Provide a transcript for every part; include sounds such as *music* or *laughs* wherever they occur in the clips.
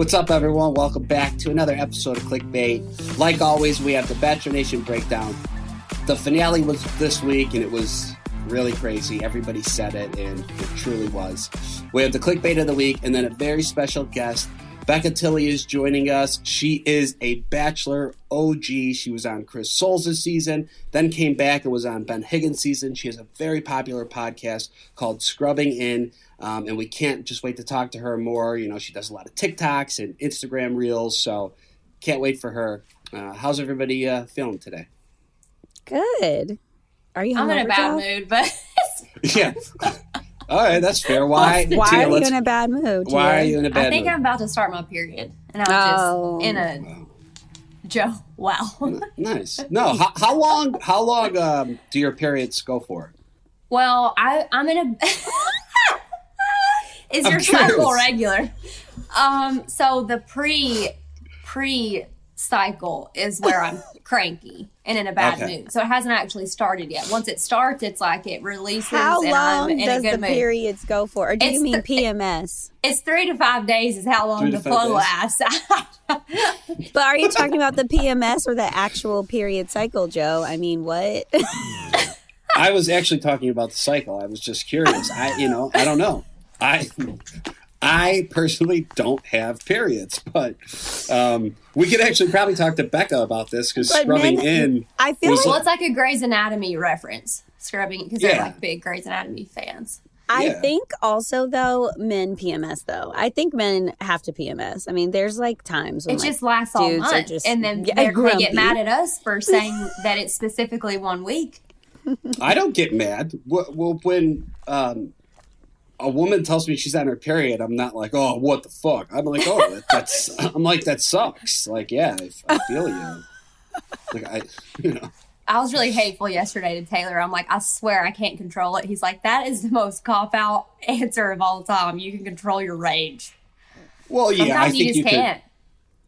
What's up, everyone? Welcome back to another episode of Clickbait. Like always, we have the Bachelor Nation breakdown. The finale was this week, and it was really crazy. Everybody said it, and it truly was. We have the Clickbait of the week, and then a very special guest. Becca Tilley is joining us. She is a Bachelor OG. She was on Chris Soules' season, then came back and was on Ben Higgins' season. She has a very popular podcast called Scrubbing In. Um, and we can't just wait to talk to her more. You know, she does a lot of TikToks and Instagram reels, so can't wait for her. Uh, how's everybody uh, feeling today? Good. Are you? I'm in a bad Joe? mood, but *laughs* Yeah. All right, that's fair. Why? Why Tia, are you in a bad mood? why are you in a bad mood? I think mood? I'm about to start my period, and I'm Oh. just in a Wow. Joe. Wow. Nice. *laughs* No, how, how long? How long um, do your periods go for? well, I I'm in a. *laughs* Is I'm your cycle regular? Um. So the pre pre cycle is where I'm *laughs* cranky and in a bad Okay. mood. So it hasn't actually started yet. Once it starts, it's like it releases, How and I'm long in does a good the mood. periods go for? Or do you mean the- PMS? It's three to five days is how long Three the five flow days. lasts. *laughs* But are you talking about the PMS or the actual period cycle, Joe? I mean, what? *laughs* I was actually talking about the cycle. I was just curious. I, you know, I don't know. I, I personally don't have periods, but um, we could actually probably talk to Becca about this because scrubbing men- in. I feel Was like Well, it's like a Grey's Anatomy reference, scrubbing, because Yeah. they're like big Grey's Anatomy fans. I Yeah. think also though men PMS though. I think men have to PMS. I mean, there's like times when It like, just lasts all month, just- and then yeah, they're going to get mad at us for *laughs* saying that it's specifically one week. I don't get mad. Well, when um, a woman tells me she's on her period, I'm not like, oh, what the fuck. I'm like, oh, that, that's. *laughs* I'm like, that sucks. Like, yeah, I, I feel you. Like, I, you know. I was really hateful yesterday to Taylor. I'm like, I swear I can't control it. He's like, that is the most cop out answer of all time. You can control your rage. Well, yeah, I Sometimes think you just you could. can't.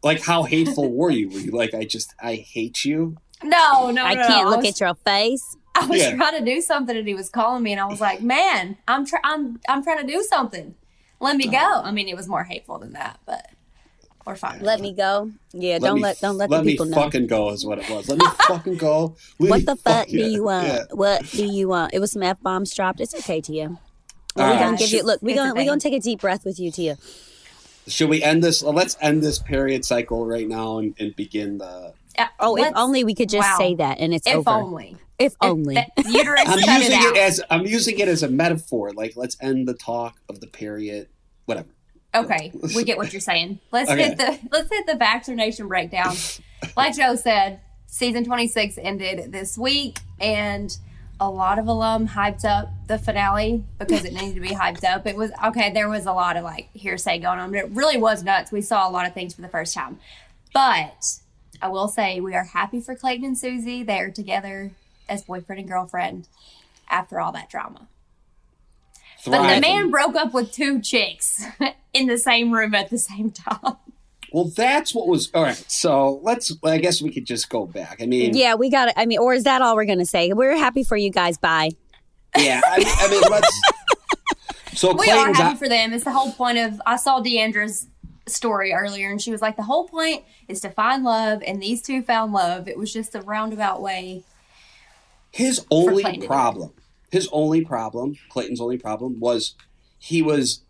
Like, how hateful were you? Were you like, I just, I hate you? No, no, I no, can't no. look was- at your face. *laughs* I was Yeah. trying to do something and he was calling me and I was like, "Man, I'm try- I'm I'm trying to do something. Let me go." Uh-huh. I mean, it was more hateful than that, but we're fine. Let me go. Yeah, Let don't me, let don't let, let the me people know. fucking go is what it was. Let me *laughs* fucking go. Let What the fuck do yeah, you want? yeah. What do you want? It was some f bombs dropped. It's okay, Tia. All we're right. gonna give you look. We're gonna we're gonna take a deep breath with you, Tia. should we end this? well, let's end this period cycle right now and, and begin the. Yeah, Oh, if let's- only we could just wow. say that, and it's If over. only. If If only. that uterus I'm using it it, as I'm using it as a metaphor. Like, let's end the talk of the period. Whatever. Okay, we get what you're saying. Let's Okay. hit the let's hit the Bachelor Nation breakdown. Like Joe said, season 26 ended this week, and a lot of alum hyped up the finale because it needed to be hyped up. It was okay. There was a lot of like hearsay going on, but it really was nuts. We saw a lot of things for the first time, but I will say we are happy for Clayton and Susie. They are together as boyfriend and girlfriend after all that drama. But the man broke up with two chicks *laughs* in the same room at the same time. Well, that's what was all right. So let's. I guess we could just go back. I mean, yeah, we got it. I mean, or is that all we're gonna say? We're happy for you guys. Bye. yeah. I mean, I mean let's. *laughs* So We are happy out, for them. It's the whole point of. I saw Deandra's story earlier, and she was like, "The whole point is to find love, and these two found love. It was just a roundabout way." His only Clayton to do it. problem. His only problem. Clayton's only problem was he was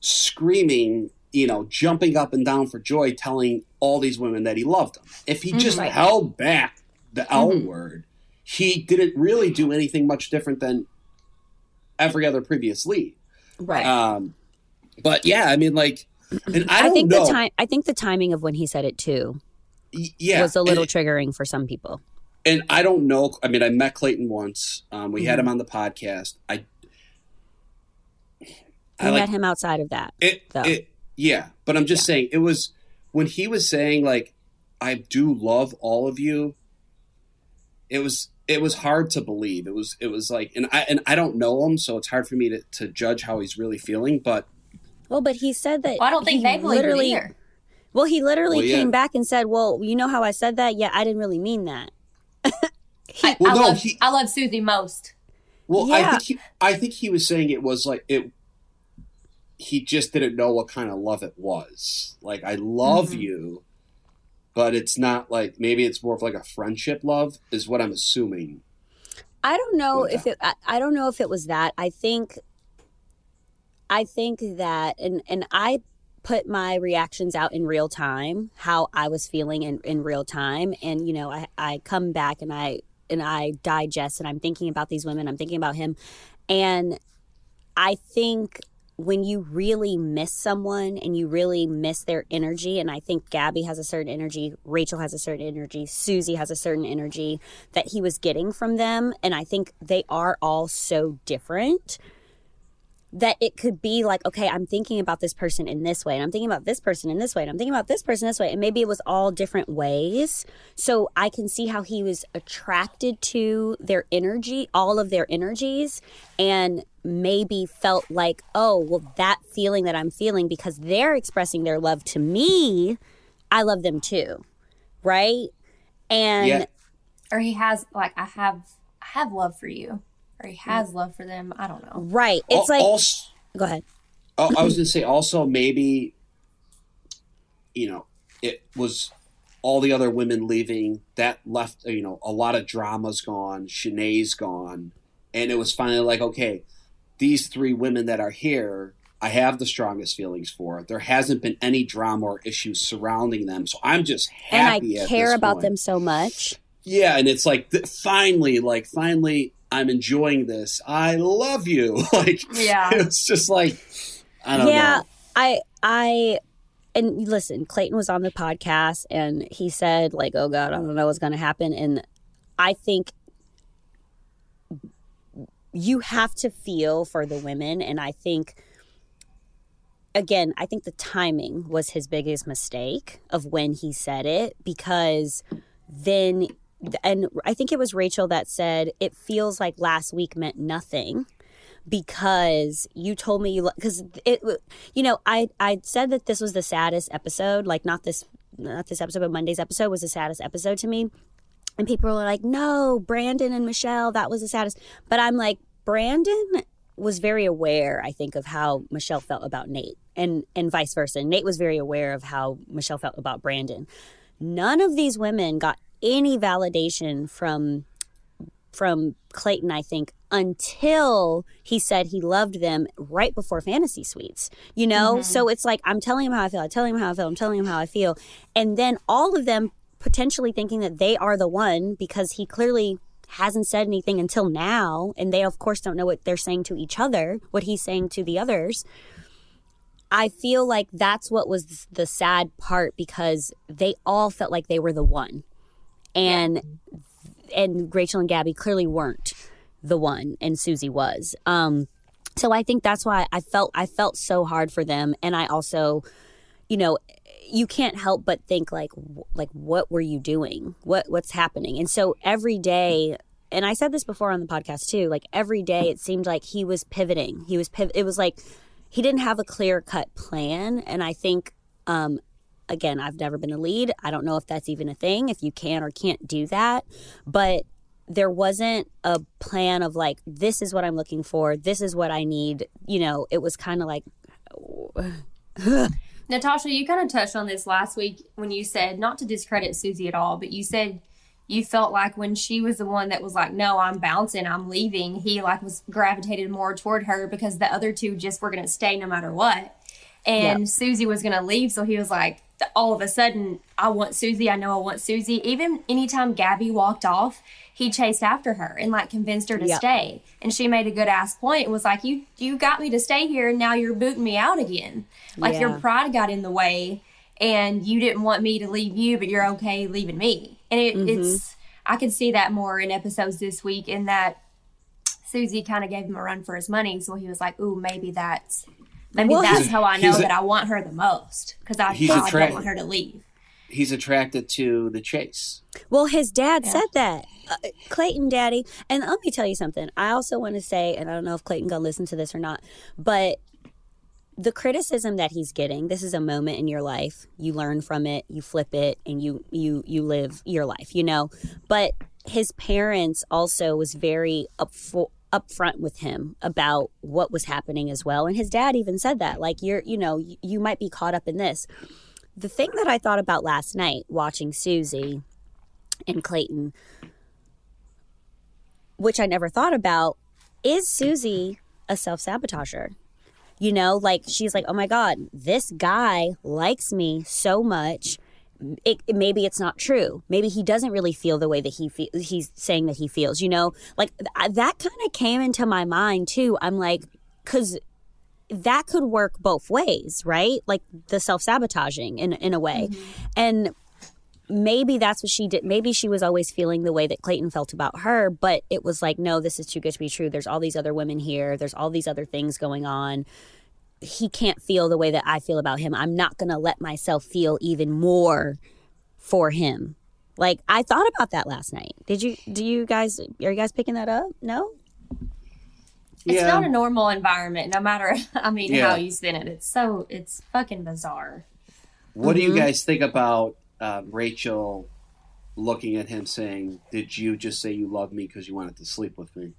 screaming. You know, jumping up and down for joy, telling all these women that he loved them. If he just Mhm. Right. held back the L Mhm. word, he didn't really do anything much different than every other previous lead. Right. Um, but yeah, I mean, like, and I, don't think know. the time. I think the timing of when he said it too Y- yeah, was a little and, triggering for some people. And I don't know. I mean, I met Clayton once. Um, we had Mm-hmm. him on the podcast. I, We I like met him outside of that. it, it. Yeah, but I'm just saying it was when he was saying like, "I do love all of you." It was it was hard to believe. It was it was like, and I and I don't know him, so it's hard for me to, to judge how he's really feeling. But Well, but he said that. Well, I don't think he they believe it literally. Well, he literally Well, yeah. came back and said, "Well, you know how I said that? Yeah, I didn't really mean that." I, Well, I no, love he- I love Susie most. Well, I think he, I think he was saying it was like it. he just didn't know what kind of love it was. Like I love Mhm. you, but it's not like maybe it's more of like a friendship love is what I'm assuming. I don't know if it. I, I don't know if it was that. I think. I think that, and and I put my reactions out in real time, how I was feeling in in real time, and you know, I I come back and I and I digest and I'm thinking about these women. I'm thinking about him, and I think when you really miss someone and you really miss their energy, and I think Gabby has a certain energy, Rachel has a certain energy, Susie has a certain energy that he was getting from them. And I think they are all so different that it could be like, okay, I'm thinking about this person in this way, and I'm thinking about this person in this way, and I'm thinking about this person this way. And maybe it was all different ways. So I can see how he was attracted to their energy, all of their energies, and maybe felt like, oh, well, that feeling that I'm feeling because they're expressing their love to me, I love them too. Right. And Yeah. Or he has like I have I have love for you. Or he has love for them. I don't know. right. It's Al- like, also, go ahead. Oh, I was going to say also maybe, you know, it was all the other women leaving that left. Uh, you know, a lot of drama's gone. Shanae's gone, and it was finally like, okay, these three women that are here, I have the strongest feelings for. There hasn't been any drama or issues surrounding them, so I'm just happy. And. I at care this about point. them so much. Yeah, and it's like th- finally, like finally, I'm enjoying this. I love you. *laughs* like, Yeah. it's just like I don't yeah, know. I I and listen, Clayton was on the podcast and he said like, "Oh God, I don't know what's going to happen." And I think you have to feel for the women, and I think again, I think the timing was his biggest mistake of when he said it because then and I think it was Rachel that said it feels like last week meant nothing because you told me you because it you know I I said that this was the saddest episode like not this not this episode but Monday's episode was the saddest episode to me. And people were like no Brandon and Michelle that was the saddest. But I'm like Brandon was very aware I think of how Michelle felt about Nayte and and vice versa. Nayte was very aware of how Michelle felt about Brandon. None of these women got any validation from from Clayton, I think, until he said he loved them right before Fantasy Suites. You know? Mm-hmm. So it's like I'm telling him how I feel, I'm telling him how I feel, I'm telling him how I feel. And then all of them potentially thinking that they are the one because he clearly hasn't said anything until now. And they, of course, don't know what they're saying to each other, what he's saying to the others. I feel like that's what was the sad part because they all felt like they were the one. And and Rachel and Gabby clearly weren't the one and Susie was. Um so I think that's why I felt I felt so hard for them and I also you know you can't help but think like like what were you doing? What what's happening? And so every day and I said this before on the podcast too, like every day it seemed like he was pivoting. He was piv- it was like he didn't have a clear cut plan and I think um again, I've never been a lead. I don't know if that's even a thing, if you can or can't do that. But there wasn't a plan of like, this is what I'm looking for, this is what I need. You know, it was kind of like, *sighs* Natasha, you kind of touched on this last week when you said not to discredit Susie at all, but you said you felt like when she was the one that was like, "No, I'm bouncing, I'm leaving," he like was gravitated more toward her because the other two just were going to stay no matter what, and Susie was going to leave, so he was like, all of a sudden, I want Susie. I know I want Susie. Even anytime Gabby walked off, he chased after her and like convinced her to Yep. stay. And she made a good ass point and was like, "You you got me to stay here, and now you're booting me out again. Like your pride got in the way, and you didn't want me to leave you, but you're okay leaving me." And it, mm-hmm. it's I could see that more in episodes this week in that Susie kind of gave him a run for his money, so he was like, "Ooh, maybe that's." Maybe Well, that's how I know a- that I want her the most because I, I don't want her to leave. He's attracted to the chase. well, his dad Yeah. said that. Uh, Clayton, daddy. And let me tell you something. I also want to say, and I don't know if Clayton gonna listen to this or not, but the criticism that he's getting this is a moment in your life you learn from it you flip it and you you you live your life you know but his parents also was very up for upfront with him about what was happening as well. And his dad even said that, like, you're, you know, you, you might be caught up in this. The thing that I thought about last night watching Susie and Clayton, which I never thought about, is Susie a self sabotager? You know, like she's like, oh my God, this guy likes me so much. It, it- maybe it's not true. Maybe he doesn't really feel the way that he fe- he's saying that he feels. You know, like th- that kind of came into my mind too. I'm like, because that could work both ways, right? Like the self sabotaging in in a way, mm-hmm. and maybe that's what she did. Maybe she was always feeling the way that Clayton felt about her, but it was like, no, this is too good to be true. There's all these other women here. There's all these other things going on. He can't feel the way that I feel about him. I'm not going to let myself feel even more for him. Like I thought about that last night. Did you? Do you guys? Are you guys picking that up? No. It's Yeah. not a normal environment, no matter. *laughs* I mean, Yeah. how you spin it. It's so it's fucking bizarre. What do you Mhm. guys think about um, Rachel looking at him saying, "Did you just say you love me because you wanted to sleep with me?"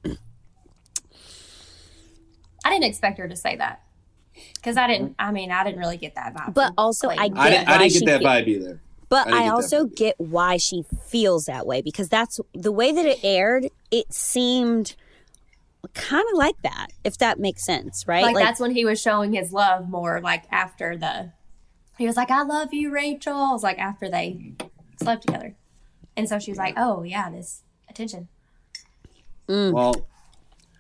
I didn't expect her to say that because I didn't. I mean, I didn't really get that vibe. But also, I Clayton. I didn't. I didn't get that fe- vibe either. But I I, also vibe. get why she feels that way because that's the way that it aired. It seemed kind of like that, if that makes sense, right? like, that's when he was showing his love more. Like after the, he was like, "I love you, Rachel." It was like after they slept together, and so she's like, "Oh yeah, this attention." Mm. Well,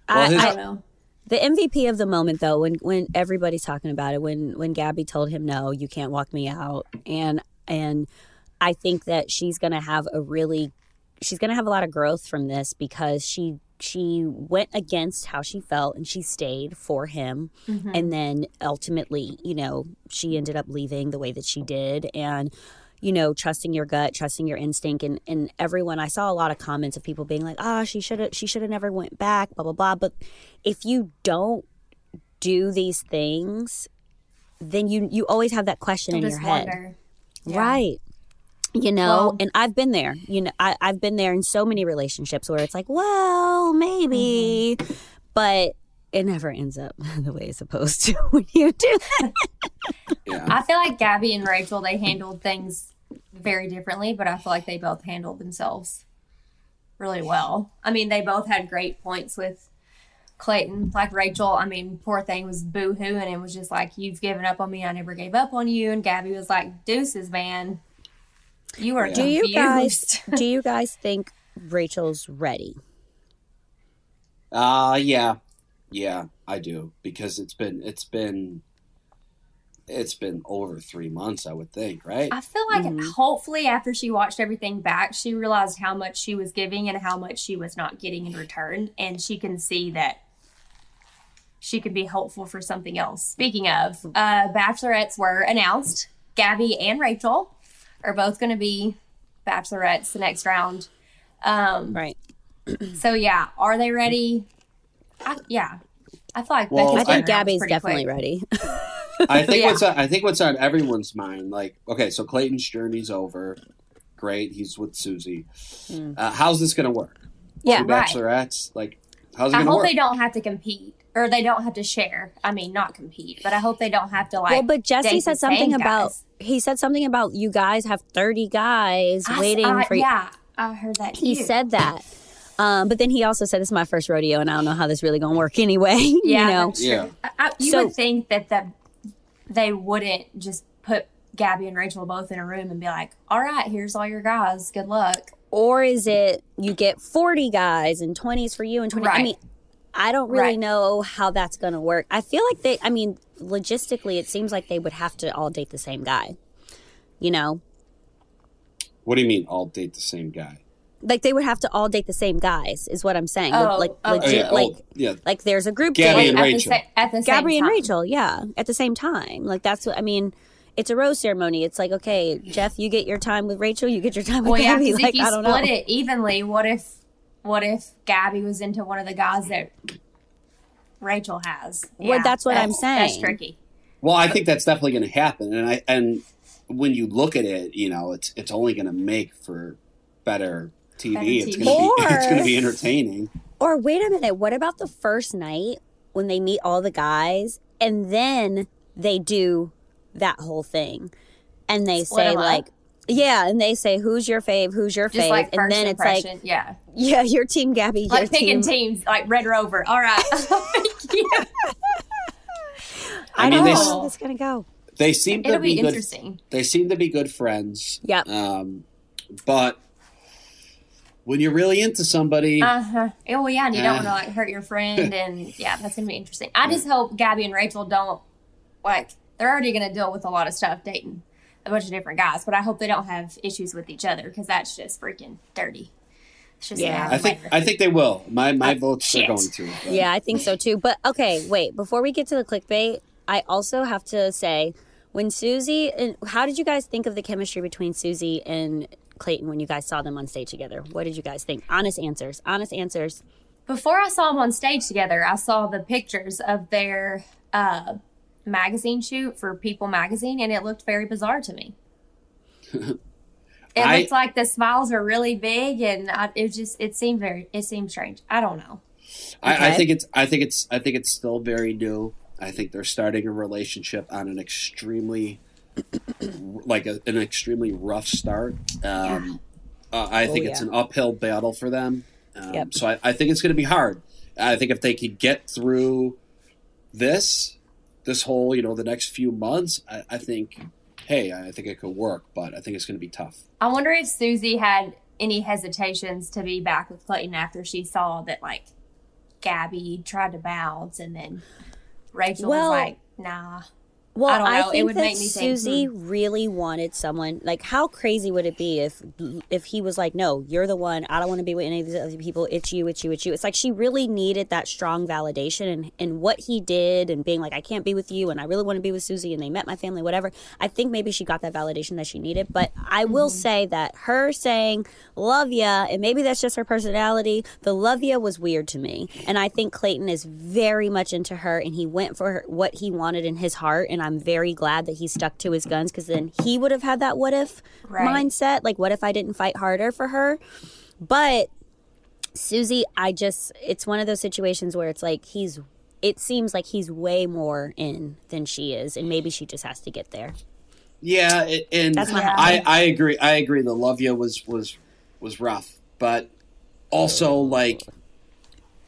I- his- I I- don't know. The MVP of the moment, though, when when everybody's talking about it, when when Gabby told him, "No, you can't walk me out," and and I think that she's gonna have a really, she's gonna have a lot of growth from this because she she went against how she felt and she stayed for him Mhm. and then ultimately you know she ended up leaving the way that she did and you know trusting your gut trusting your instinct and and everyone i saw a lot of comments of people being like ah she should have she should have never went back blah blah blah but if you don't do these things then you you always have that question You'll in your head. Yeah. right you know Well- and i've been there you know I, i've been there in so many relationships where it's like well maybe Mm-hmm. but it never ends up *laughs* the way it's supposed to *laughs* when you do that yeah. I feel like Gabby and Rachel they handled things very differently, but I feel like they both handled themselves really well. I mean, they both had great points with Clayton. Like Rachel, I mean, poor thing was boo hoo, and it was just like, "You've given up on me. I never gave up on you." And Gabby was like, "Deuces, man, you are Yeah. do you guys *laughs* do you guys think rachel's ready Uh yeah. Yeah, I do because it's been it's been it's been over 3 months, I would think, right? I feel like Mhm. hopefully after she watched everything back, she realized how much she was giving and how much she was not getting in return, and she can see that she could be hopeful for something else. Speaking of, uh, bachelorettes were announced. Gabby and Rachel are both going to be bachelorettes the next round. Um, right so yeah, are they ready? I, yeah, I feel like Well, i think gabby's definitely quick. ready I think Yeah. what's on, I think what's on everyone's mind like okay, so Clayton's journey's over. Great, he's with Susie. Mm. Uh, how's this going to work? yeah Two right. bachelorettes like how's it I going to hope work? they don't have to compete or they don't have to share. I mean, not compete, but I hope they don't have to like. well but jesse date said the something about guys. he said something about you guys have 30 guys I s- waiting I- for you Yeah, I heard that. he too. said that um, but then he also said this is my first rodeo and i don't know how this really gonna work *laughs* anyway Yeah, you know that's true. Yeah. I, I, you So- would think that that they wouldn't just put Gabby and Rachel both in a room and be like, "All right, here's all your guys. Good luck." or is it you get 40 guys and 20s for you and 20 i mean i don't really Right. know how that's going to work i feel like they i mean logistically it seems like they would have to all date the same guy you know What do you mean all date the same guy? Like they would have to all date the same guys is what i'm saying Oh, like oh, oh legit Oh yeah, like oh, yeah. like there's a group Gabby date and at Rachel. The sa- at the Gabby same and time. Rachel, yeah, at the same time. Like that's what I mean. It's a rose ceremony. It's like, okay, Jeff, you get your time with Rachel, you get your time with Well, Gabby. because Like if you I don't split know. it evenly, what if what if Gabby was into one of the guys that Rachel has? Well, that's what I'm saying. That's tricky. Well, I think that's definitely going to happen, and I and when you look at it, you know, it's it's only going to make for better TV. It's TV. going to be *laughs* it's going to be entertaining. Or wait a minute, what about the first night when they meet all the guys and then they do that whole thing and they Split say 'em up? like yeah, and they say who's your fave, who's your Just fave, like and then it's like yeah. yeah, your team Gabby, your Like team. picking teams, like Red Rover. All right. *laughs* I, I mean, don't know s- how this is gonna go. They seem to It'll be, be good. interesting. They seem to be good friends. Yeah. Um, but when you're really into somebody, Uh huh. Oh yeah, and you don't Uh. want to like hurt your friend, *laughs* and yeah, that's gonna be interesting. I just hope Gabby and Rachel don't like. They're already gonna deal with a lot of stuff dating a bunch of different guys, but I hope they don't have issues with each other because that's just freaking dirty. It's just Yeah. yeah. I think I think they will. My my votes are going to. but- Yeah, I think so too. But okay, wait, before we get to the clickbait, I also have to say when Susie and how did you guys think of the chemistry between Susie and Clayton when you guys saw them on stage together? What did you guys think? Honest answers. Honest answers. before I saw them on stage together, I saw the pictures of their uh, magazine shoot for People magazine, and it looked very bizarre to me. it *laughs* I- looked like the smiles are really big, and I, it just it seemed very it seemed strange. I don't know. I, I think it's I think it's I think it's still very new. I think they're starting a relationship on an extremely like a, an extremely rough start. Um, uh, I Oh, think it's yeah. an uphill battle for them. Um, Yep. So I, I think it's going to be hard. I think if they could get through this, this whole you know the next few months, I, I think, hey, I think it could work. But I think it's going to be tough. I wonder if Susie had any hesitations to be back with Clayton after she saw that like Gabby tried to bounce, and then Rachel Well- was like, "Nah." Well, I don't I, know. It think would that make me think, Susie hmm. really wanted someone. Like, how crazy would it be if if he was like, "No, you're the one. I don't want to be with any of these other people. It's you. It's you. It's you." It's like she really needed that strong validation, and and what he did, and being like, "I can't be with you," and I really want to be with Susie, and they met my family, whatever. I think maybe she got that validation that she needed. But I will mm-hmm. say that her saying "love ya," and maybe that's just her personality. The "love ya" was weird to me, and I think Clayton is very much into her, and he went for her, what he wanted in his heart, and I'm very glad that he stuck to his guns because then he would have had that "what if" Right. mindset, like what if I didn't fight harder for her, but. Susie, I just, it's one of those situations where it's like he's, it seems like he's way more in than she is, and maybe she just has to get there. Yeah, it, and That's my I, I agree. I agree. The love you was was was rough, but also like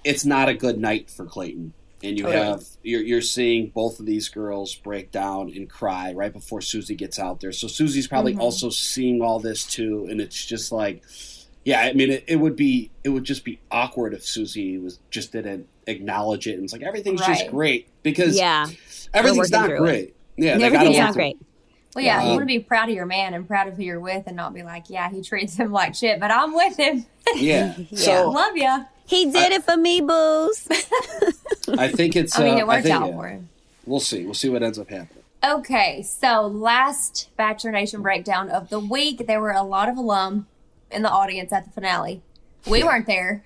it's not a good night for Clayton. And you Totally. have you're you're seeing both of these girls break down and cry right before Susie gets out there. So Susie's probably mm-hmm. also seeing all this too, and it's just like, yeah. I mean, it, it would be it would just be awkward if Susie was just didn't acknowledge it and it's like everything's just great because Yeah, everything's not through it. great. Yeah, everything's work not through great. Well, yeah, Yeah. you um, want to be proud of your man and proud of who you're with, and not be like, "Yeah, he treats him like shit," but I'm with him. Yeah. Yeah. *laughs* So Love ya. He did it for me, booze. *laughs* I think it's. I mean, uh, it worked think, out yeah. for him. We'll see. We'll see what ends up happening. Okay, so last Bachelor Nation breakdown of the week, there were a lot of alum in the audience at the finale. We weren't there.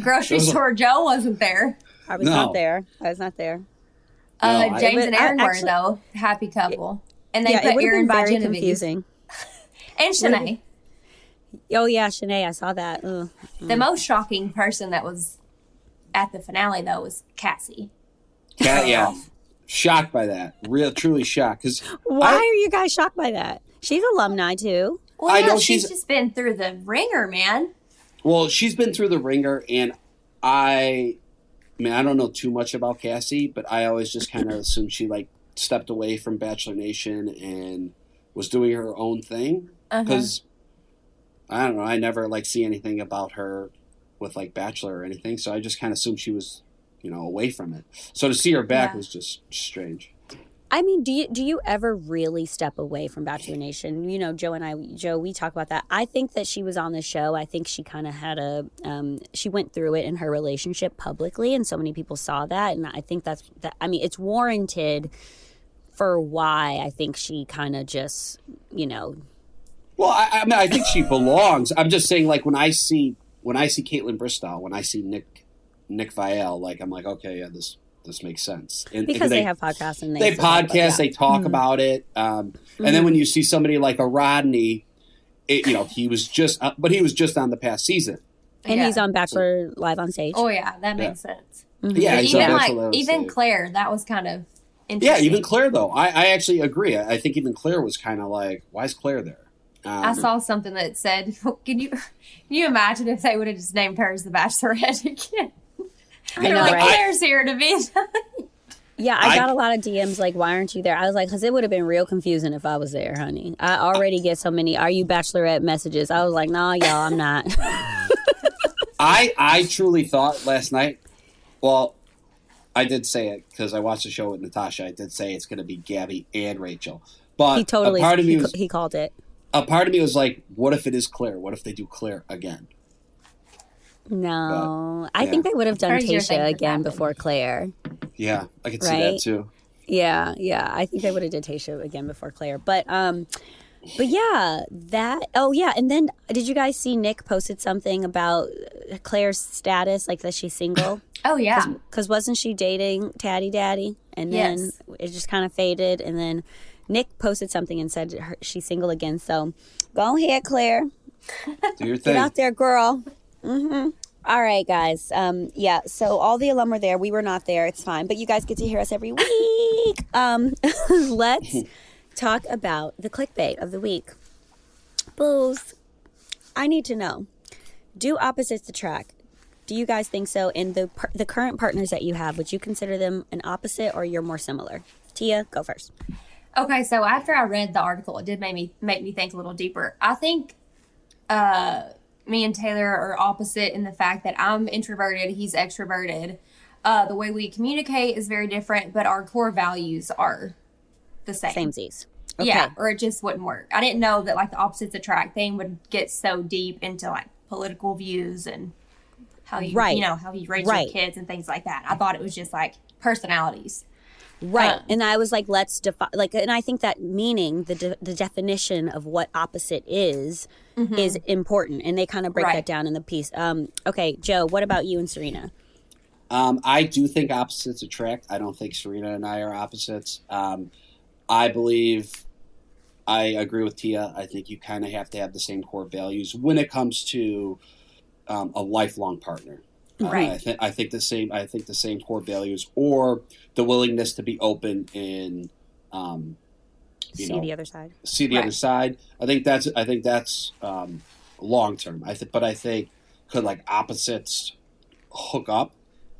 Grocery Those are- store Joe wasn't there. I was No. not there. I was not there. Uh, No, James But and I- Aaron actually- were though. Happy couple, and they yeah, put would Aaron been by very Genevieve confusing. *laughs* and Shanae. Oh yeah, Shanae, I saw that. Ugh. The most shocking person that was at the finale though was Cassie. Cat, yeah. Shocked by that. Real, truly shocked. Because Why I- are you guys shocked by that? She's alumni too. Well, I yeah, know she's, she's- just been through the ringer, man. well, she's been through the ringer, and I, I mean, I don't know too much about Cassie, but I always just kind of assumed she like stepped away from Bachelor Nation and was doing her own thing. Uh-huh. I don't know, I never like see anything about her with like Bachelor or anything, so I just kind of assumed she was, you know, away from it. So to see her back Yeah. was just strange. I mean, do you do you ever really step away from Bachelor Nation? You know, Joe and I, Joe, we talk about that. I think that she was on the show. I think she kind of had a, um, she went through it in her relationship publicly, and so many people saw that. And I think that's that. I mean, it's warranted for why I think she kind of just, you know, Well, I, I mean, I think she belongs. I'm just saying, like when I see when I see Kaitlyn Bristowe, when I see Nick Nick Viall, like I'm like, okay, yeah, this this makes sense. And because they, have podcasts and they, they still talk about- podcast, yeah. Mm-hmm. they talk about it, um, and then when you see somebody like a Rodney, it, you know, he was just, uh, but he was just on the past season. And Yeah. he's on Bachelor Live on stage. Oh yeah, that makes sense. Yeah, But he's even Bachelor like on even stage. Clare, that was kind of Yeah, even Clare though. I, I actually agree. I, I think even Clare was kind of like, why is Clare there? Um, I saw something that said, *laughs* "Can you can you imagine if they would have just named her as the Bachelorette *laughs* again?" I They're know, like, right? Clare's here to be. *laughs* Yeah, I, I- got a lot of DMs like, "Why aren't you there?" I was like, "Cause it would have been real confusing if I was there, honey." I already get so many "Are you Bachelorette?" messages. I was like, "Nah, y'all, I'm not." I I truly thought last night. Well, I did say it because I watched the show with Natasha. I did say it's going to be Gabby and Rachel, but he totally a part of me he, was he called it. A part of me was like, what if it is Clare? What if they do Clare again? No, I yeah. think they would have done Crazier Tayshia again before Clare. Yeah, I could see that too. Yeah, yeah. I think they would have did Tayshia again before Clare. But um but yeah, that oh yeah, and then did you guys see Nick posted something about Clare's status like that she's single? *coughs* Oh yeah, Cuz wasn't she dating Taddy Daddy and then Yes. it just kind of faded and then Nick posted something and said her, she's single again. So go ahead, Clare. *laughs* Do your thing. Get out there, girl. Mm-hmm. All right, guys. Um, yeah. So all the alum were there. We were not there. It's fine, but you guys get to hear us every week. *laughs* Um, *laughs* let's talk about the clickbait of the week. Booze. I need to know: Do opposites attract? Do you guys think so? And the the current partners that you have, would you consider them an opposite, or you're more similar? Tia, go first. Okay, so after I read the article, it did make me make me think a little deeper. I think uh, me and Taylor are opposite in the fact that I'm introverted, he's extroverted. Uh, the way we communicate is very different, but our core values are the same. Same Z's. Okay. Yeah, or it just wouldn't work. I didn't know that like the opposites attract thing would get so deep into like political views and how you Right. you know how you raise Right. your kids and things like that. I thought it was just like personalities. Right. Um, and I was like, let's define, like, and I think that meaning, the, de- the definition of what opposite is, is important. And they kind of break Right. that down in the piece. Um, okay, Joe, what about you and Serena? Um, I do think opposites attract. I don't think Serena and I are opposites. Um, I believe I agree with Tia. I think you kind of have to have the same core values when it comes to um, a lifelong partner. Uh, Right. I, th- I think the same. I think the same core values, or the willingness to be open and um, you See know the other side. see the Right. other side. I think that's. I think that's um, long term. I think, but I think could like opposites hook up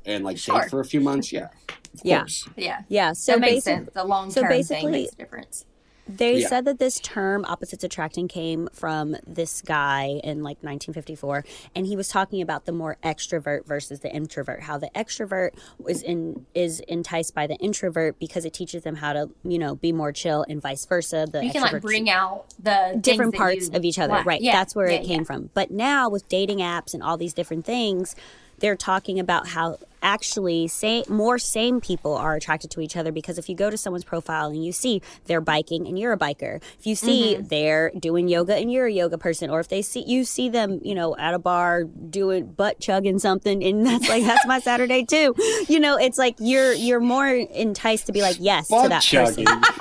and like Sure. date for a few months. Yeah, of Yeah. course. Yeah. Yeah. So that makes sense. The long so term thing basically- makes a difference. They Yeah. said that this term opposites attracting came from this guy in like 1954 and he was talking about the more extrovert versus the introvert how the extrovert is in is enticed by the introvert because it teaches them how to you know be more chill and vice versa the You can like bring out the different parts of each other like. right Yeah. that's where it came yeah. from but now with dating apps and all these different things they're talking about how actually say, more same people are attracted to each other because if you go to someone's profile and you see they're biking and you're a biker if you see Mm-hmm. they're doing yoga and you're a yoga person or if they see you see them you know at a bar doing butt chugging something and *laughs* that's like that's my saturday too you know it's like you're you're more enticed to be like yes to that chugging. person *laughs*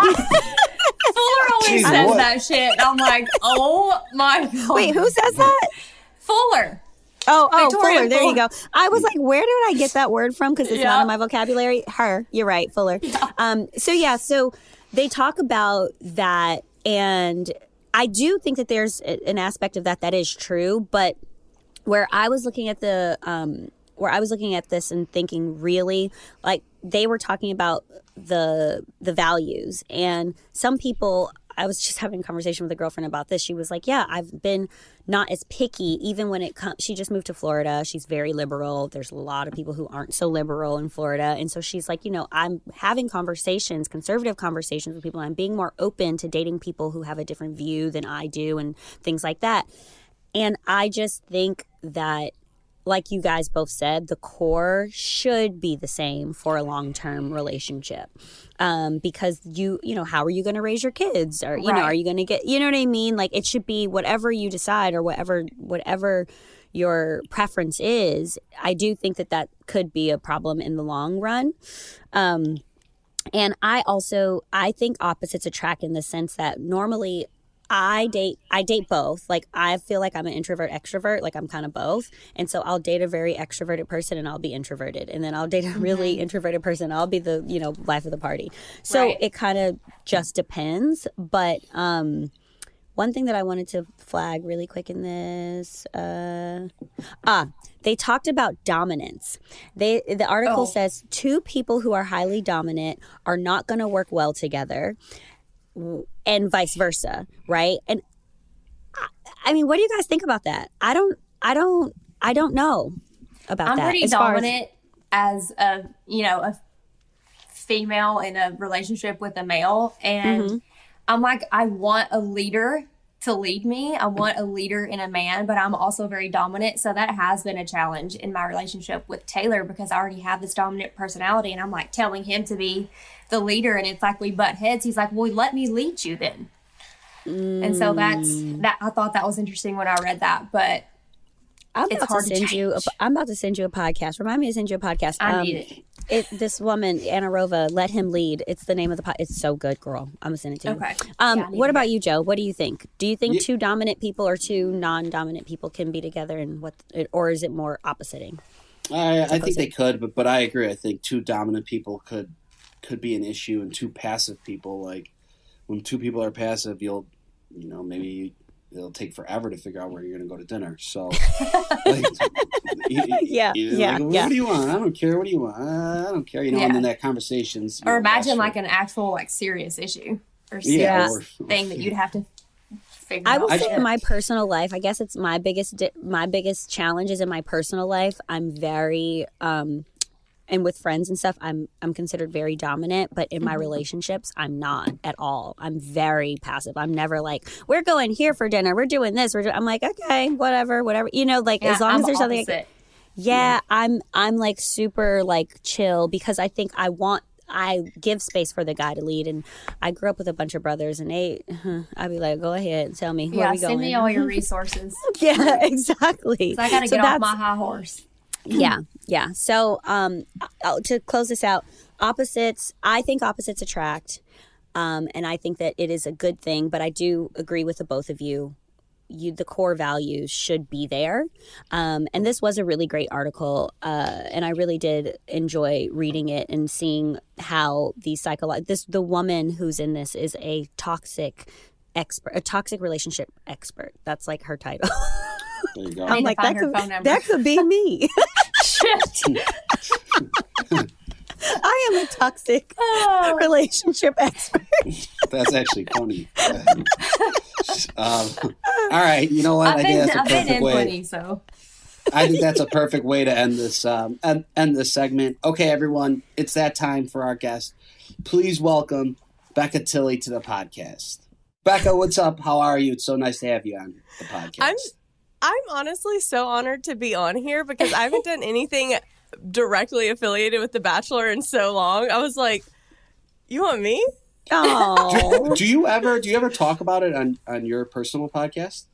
Fuller always Jeez, says what? that shit. I'm like, oh my god. wait who says that Fuller? Oh, oh, Fuller. There you go. I was like, where did I get that word from? Because it's not in my vocabulary. Her. You're right, Fuller. Um, so yeah, so they talk about that, and I do think that there's an aspect of that that is true, but where I was looking at the um where I was looking at this and thinking really like they were talking about the the values and some people I was just having a conversation with a girlfriend about this. She was like, "Yeah, I've been not as picky even when it comes she just moved to Florida. She's very liberal. There's a lot of people who aren't so liberal in Florida." And so she's like, "You know, I'm having conversations, conservative conversations with people. I'm being more open to dating people who have a different view than I do and things like that." And I just think that, like you guys both said, the core should be the same for a long term relationship. Um, because you, you know, how are you going to raise your kids? Or, you know, are you going to get, you know what I mean? Like it should be whatever you decide or whatever, whatever your preference is. I do think that that could be a problem in the long run. Um, and I also I think opposites attract in the sense that normally I date I date both. Like I feel like I'm an introvert extrovert, like I'm kind of both. And so I'll date a very extroverted person and I'll be introverted. And then I'll date a really introverted person, I'll be the, you know, life of the party. So Right. it kind of just depends, but um one thing that I wanted to flag really quick in this uh ah they talked about dominance. They the article Oh. says two people who are highly dominant are not going to work well together and vice versa, right? And I, I mean, what do you guys think about that? I don't, I don't, I don't know about I'm that. pretty as far as- dominant as, a you know a female in a relationship with a male, and Mm-hmm. I'm like I want a leader to lead me. I want a leader in a man, but I'm also very dominant. So that has been a challenge in my relationship with Taylor because I already have this dominant personality, and I'm like telling him to be the leader, and it's like we butt heads. He's like, "Well, let me lead you then." And so that's Mm. that. I thought that was interesting when I read that, but I'm It's about hard to to send you. A, change. I'm about to send you a podcast. Remind me to send you a podcast. I Um, need it. it. This woman, Anna Rova, let him lead. It's the name of the pod. It's so good, girl. I'm gonna send it to you. Okay. Um, Yeah, what to about you, Joe? What do you think? Do you think Ye- two dominant people or two non-dominant people can be together, and what, or is it more oppositing? I, I think they could, but but I agree. I think two dominant people could could be an issue, and two passive people, like when two people are passive, you'll you know maybe it'll take forever to figure out where you're going to go to dinner. So, *laughs* like, you- you- Yeah, you're yeah, like, what yeah. do you want? I don't care. What do you want? Uh, I don't care. You know, and Yeah. then that conversations. or know, imagine like for- an actual like serious issue or yeah, serious or- thing that you'd have to I will say in my personal life, I guess it's my biggest di- my biggest challenges in my personal life. I'm very um and with friends and stuff, I'm I'm considered very dominant, but in my mm-hmm. relationships, I'm not at all. I'm very passive. I'm never like, "We're going here for dinner. We're doing this." We're do-. I'm like, "Okay, whatever, whatever." You know, like Yeah, as long I'm as there's something I- opposite. yeah, I'm I'm like super like chill because I think I want I give space for the guy to lead and I grew up with a bunch of brothers and they *laughs* I'd be like, Go ahead, and tell me where Yeah, we send me all your *laughs* resources. yeah, *laughs* exactly. So I got to So get off my high horse. Yeah, *clears throat* yeah. So um uh, to close this out, opposites I think opposites attract. Um, and I think that it is a good thing, but I do agree with the both of you you the core values should be there um, and this was a really great article uh, and i really did enjoy reading it and seeing how the psycholo- this the woman who's in this is a toxic expert a toxic relationship expert that's like her title *laughs* There you go. I need i'm like that could, phone number. that could be me Shit. *laughs* i am a toxic *laughs* Oh. relationship expert That's actually funny. *laughs* um, all right, you know what? I've I think been, that's a I've perfect way. plenty, so I think that's a perfect way to end this um, end, end this segment. Okay, everyone, it's that time for our guest. Please welcome Becca Tilley to the podcast. Becca, what's up? How are you? It's so nice to have you on the podcast. I'm I'm honestly so honored to be on here because I haven't done anything directly affiliated with The Bachelor in so long. I was like, you want me? oh do you ever do you ever talk about it on on your personal podcast?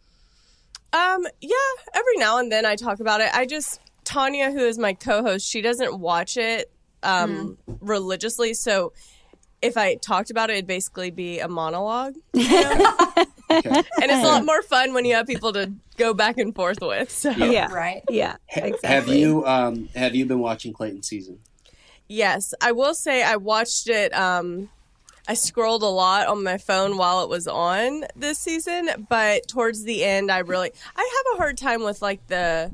Um, yeah, every now and then I talk about it. I just Tanya, who is my co-host, she doesn't watch it um religiously, so if I talked about it, it'd basically be a monologue. *laughs* you know? Okay. and it's a lot more fun when you have people to go back and forth with. So yeah right. yeah exactly Have you um have you been watching Clayton season? Yes, I will say I watched it. Um, I scrolled a lot on my phone while it was on this season, but towards the end, I really I have a hard time with like the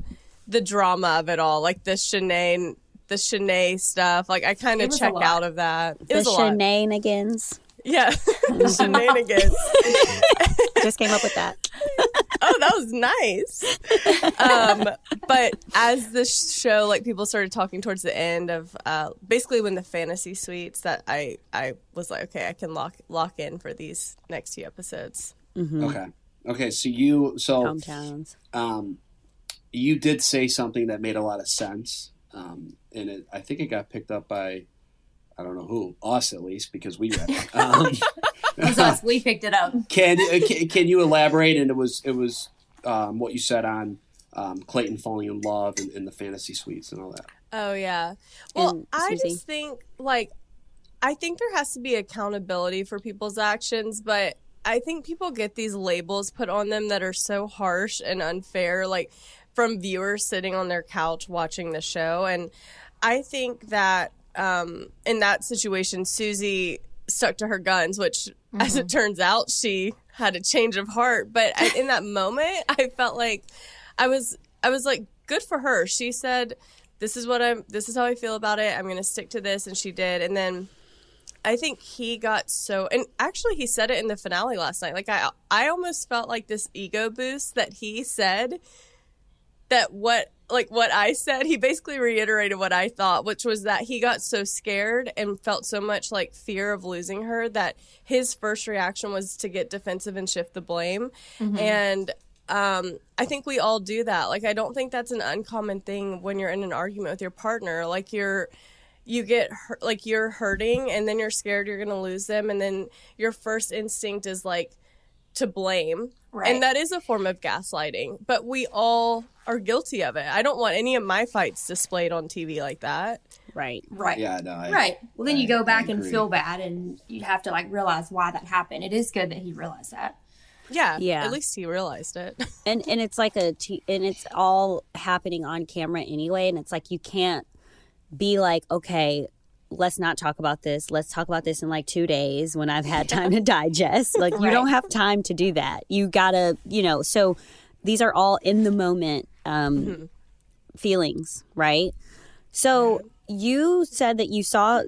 the drama of it all, like the Shanae the Shanae stuff. Like I kind of was a check out of that. It the was a lot. shenanigans Yeah, *laughs* shenanigans. *laughs* just came up with that *laughs* oh, that was nice. Um, but as the show, like people started talking towards the end of, uh, basically when the fantasy suites, that I I was like, okay, I can lock lock in for these next few episodes. Okay. Okay, so you so hometowns um, you did say something that made a lot of sense, um, and it, I think it got picked up by I don't know who, us at least, because we read it. *laughs* Um, It was us. We picked it up. can, uh, can can you elaborate? And it was it was um, what you said on um, Clayton falling in love and, and the fantasy suites and all that. Oh yeah. Well, And I Susie? just think like I think there has to be accountability for people's actions, but I think people get these labels put on them that are so harsh and unfair, like from viewers sitting on their couch watching the show. And I think that um, in that situation, Susie stuck to her guns, which, mm-hmm. as it turns out, she had a change of heart. But I, in that moment, I felt like I was, I was like, good for her. She said, "This is what I'm. This is how I feel about it. I'm going to stick to this," and she did. And then I think he got so, and actually, he said it in the finale last night. Like I, I almost felt like this ego boost that he said that what like what I said, he basically reiterated what I thought, which was that he got so scared and felt so much like fear of losing her that his first reaction was to get defensive and shift the blame. Mm-hmm. And um, I think we all do that. Like, I don't think that's an uncommon thing when you're in an argument with your partner. Like, you're, you get hurt, like you're hurting and then you're scared you're going to lose them. And then your first instinct is like to blame. Right. And that is a form of gaslighting, but we all are guilty of it. I don't want any of my fights displayed on TV like that. Right. Right. Yeah, no. I, right. Well, then I, you go back and feel bad and you have to like realize why that happened. It is good that he realized that. Yeah. Yeah. At least he realized it. *laughs* and and it's like a t- and it's all happening on camera anyway and it's like you can't be like, okay, let's not talk about this. Let's talk about this in like two days when I've had time to *laughs* digest. Like, right. you don't have time to do that. You gotta, you know, so these are all in the moment um, mm-hmm. feelings, right? So you said that you saw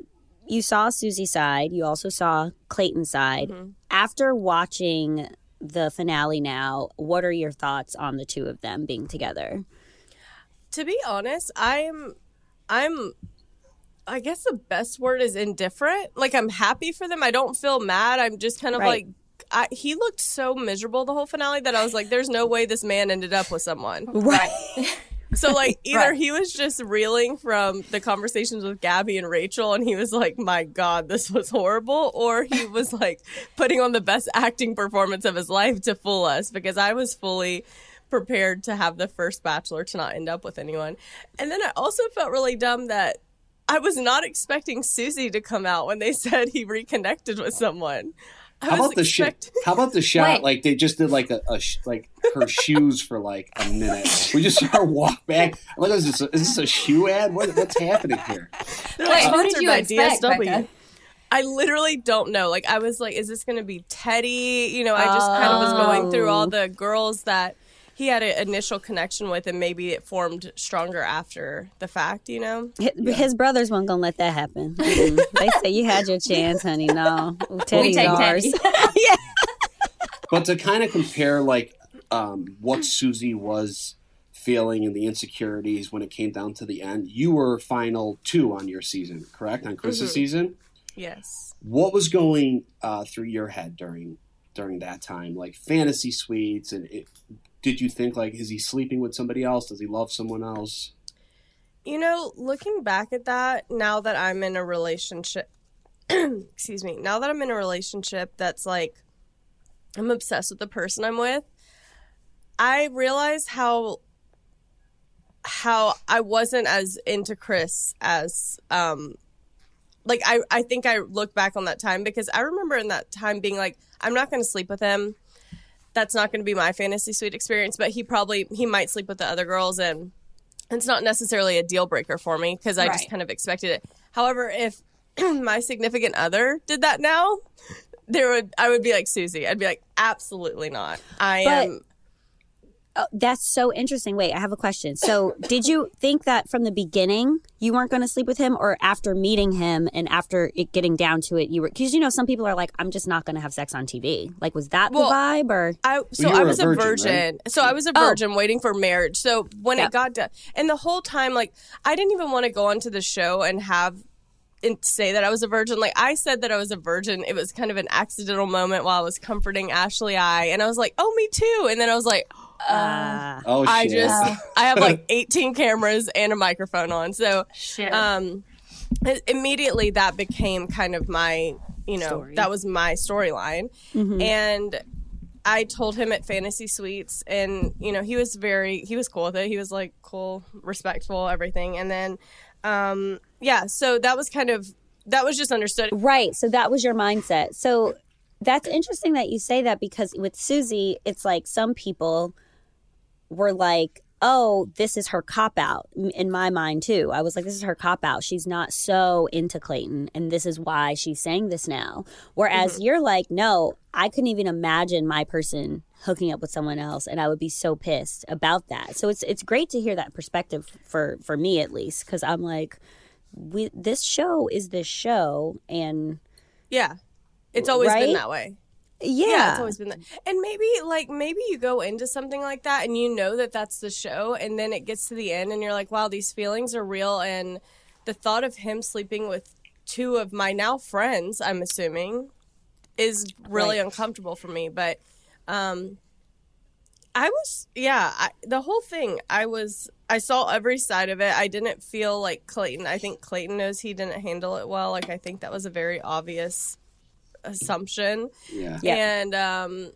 you saw Susie's side. You also saw Clayton's side. Mm-hmm. After watching the finale now, what are your thoughts on the two of them being together? To be honest, I'm I'm I guess the best word is indifferent. Like I'm happy for them. I don't feel mad. I'm just kind of right. like I, he looked so miserable the whole finale that I was like, "There's no way this man ended up with someone." *laughs* Right. *laughs* so like either right. he was just reeling from the conversations with Gabby and Rachel, and he was like, "My God, this was horrible," or he *laughs* was like putting on the best acting performance of his life to fool us because I was fully prepared to have the first bachelor to not end up with anyone. And then I also felt really dumb that I was not expecting Susie to come out when they *laughs* said he reconnected with someone. I how about the expect- shit? How about the shot? Wait. Like they just did like a, a sh- like her shoes for like a minute. We just saw her walk back. Like, is this a, is this a shoe ad? What, what's happening here? Wait, uh, what did you expect, DSW. Becca? I literally don't know. Like I was like, is this going to be Teddi? You know, I just kind of was going through all oh. the girls that he had an initial connection with, and maybe it formed stronger after the fact. You know, his, yeah. his brothers weren't gonna let that happen. *laughs* Mm-hmm. they say you had your chance, honey. No, Teddi's ours. *laughs* yeah. But to kind of compare, like, um, what Susie was feeling and the insecurities when it came down to the end, you were final two on your season, correct? On Chris's mm-hmm. season. Yes. What was going uh, through your head during during that time, like fantasy suites and it, did you think like is he sleeping with somebody else? Does he love someone else? You know, looking back at that, now that I'm in a relationship, *clears throat* excuse me, now that I'm in a relationship that's like I'm obsessed with the person I'm with, I realize how how I wasn't as into Chris as um like I I think I look back on that time because I remember in that time being like I'm not going to sleep with him that's not going to be my fantasy suite experience, but he probably he might sleep with the other girls and it's not necessarily a deal breaker for me because I right. just kind of expected it. However, if *clears throat* my significant other did that now, there would I would be like Susie. I'd be like, absolutely not. I but, am Oh, that's so interesting. Wait, I have a question. So, *laughs* did you think that from the beginning you weren't going to sleep with him, or after meeting him and after it getting down to it, you were? Because you know, some people are like, "I'm just not going to have sex on TV." Like, was that well, the vibe, or? I so well, I was a virgin. virgin right? So I was a oh. virgin oh. waiting for marriage. So when it got done, and the whole time, like, I didn't even want to go onto the show and have and say that I was a virgin. Like I said that I was a virgin. It was kind of an accidental moment while I was comforting Ashley I, and I was like, "Oh, me too." And then I was like, uh, oh, shit. I just I have like *laughs* 18 cameras and a microphone on. So shit. um immediately that became kind of my, you know, Story. that was my storyline. Mm-hmm. And I told him at Fantasy Suites and you know, he was very he was cool with it. He was like cool, respectful, everything. And then um yeah, so that was kind of that was just understood. Right. So that was your mindset. So That's interesting that you say that because with Susie, it's like some people were like, oh, this is her cop out in my mind too. I was like, this is her cop out. She's not so into Clayton, and this is why she's saying this now. Whereas mm-hmm. you're like, no, I couldn't even imagine my person hooking up with someone else, and I would be so pissed about that. So it's it's great to hear that perspective for for me at least, because I'm like, we this show is this show, and yeah, it's always right? been that way. Yeah. yeah. it's always been that. And maybe like maybe you go into something like that and you know that that's the show and then it gets to the end and you're like, "Wow, these feelings are real." And the thought of him sleeping with two of my now friends, I'm assuming, is really right. uncomfortable for me, but um I was yeah, I, the whole thing, I was I saw every side of it. I didn't feel like Clayton. I think Clayton knows he didn't handle it well. Like I think that was a very obvious assumption. Yeah. And um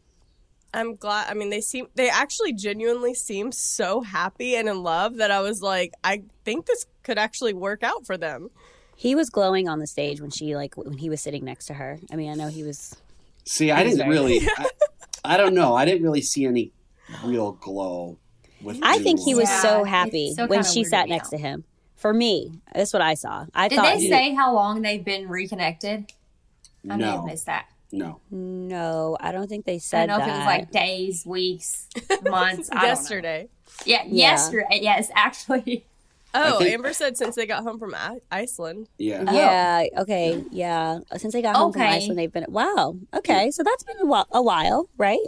I'm glad I mean they seem they actually genuinely seem so happy and in love that I was like I think this could actually work out for them. He was glowing on the stage when she like when he was sitting next to her. I mean, I know he was See, I didn't really *laughs* I, I, don't know. I didn't really see any real glow with I think he was yeah, so happy so when she sat next to him. For me, that's what I saw. I Did thought they say how long they've been reconnected? I no. may have missed that. No. No, I don't think they said I don't know that. if it was like days, weeks, *laughs* months. yesterday. Yeah, yeah, yesterday. Uh, yes, actually. *laughs* Oh, think, Amber said since they got home from Iceland. Yeah. Oh. Yeah. Okay. Yeah. Since they got home okay. from Iceland, they've been. Wow. Okay. So that's been a while, a while right?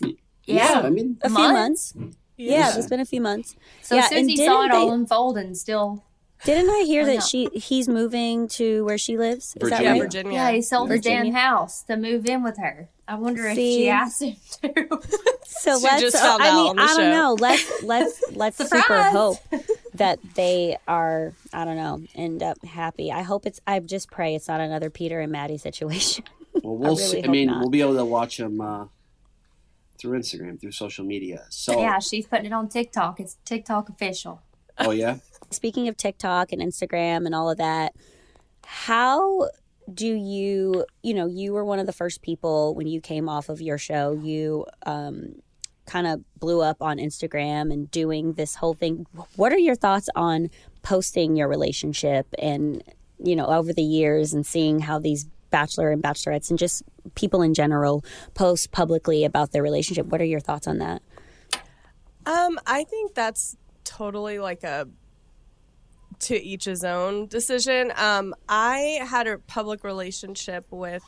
Yeah. yeah. I mean, a months? few months. Yeah. yeah, it's been a few months. So yeah, Susie saw it all unfold and still didn't I hear that she he's moving to where she lives? Is Virginia. that right? Virginia. Yeah, he sold his damn house to move in with her. I wonder See? if she asked him to. *laughs* So let's. Uh, I mean, I don't know. Let's let's *laughs* let's super hope that they are. I don't know. End up happy. I hope it's. I just pray it's not another Peter and Maddie situation. Well, we'll *laughs* I really see. I mean, not. we'll be able to watch them uh, through Instagram, through social media. So yeah, she's putting it on TikTok. It's TikTok official. Oh yeah. Speaking of TikTok and Instagram and all of that, how do you, you know, you were one of the first people when you came off of your show, you um, kind of blew up on Instagram and doing this whole thing. What are your thoughts on posting your relationship and, you know, over the years and seeing how these bachelor and bachelorettes and just people in general post publicly about their relationship? What are your thoughts on that? Um, I think that's totally like a to each his own decision. Um, I had a public relationship with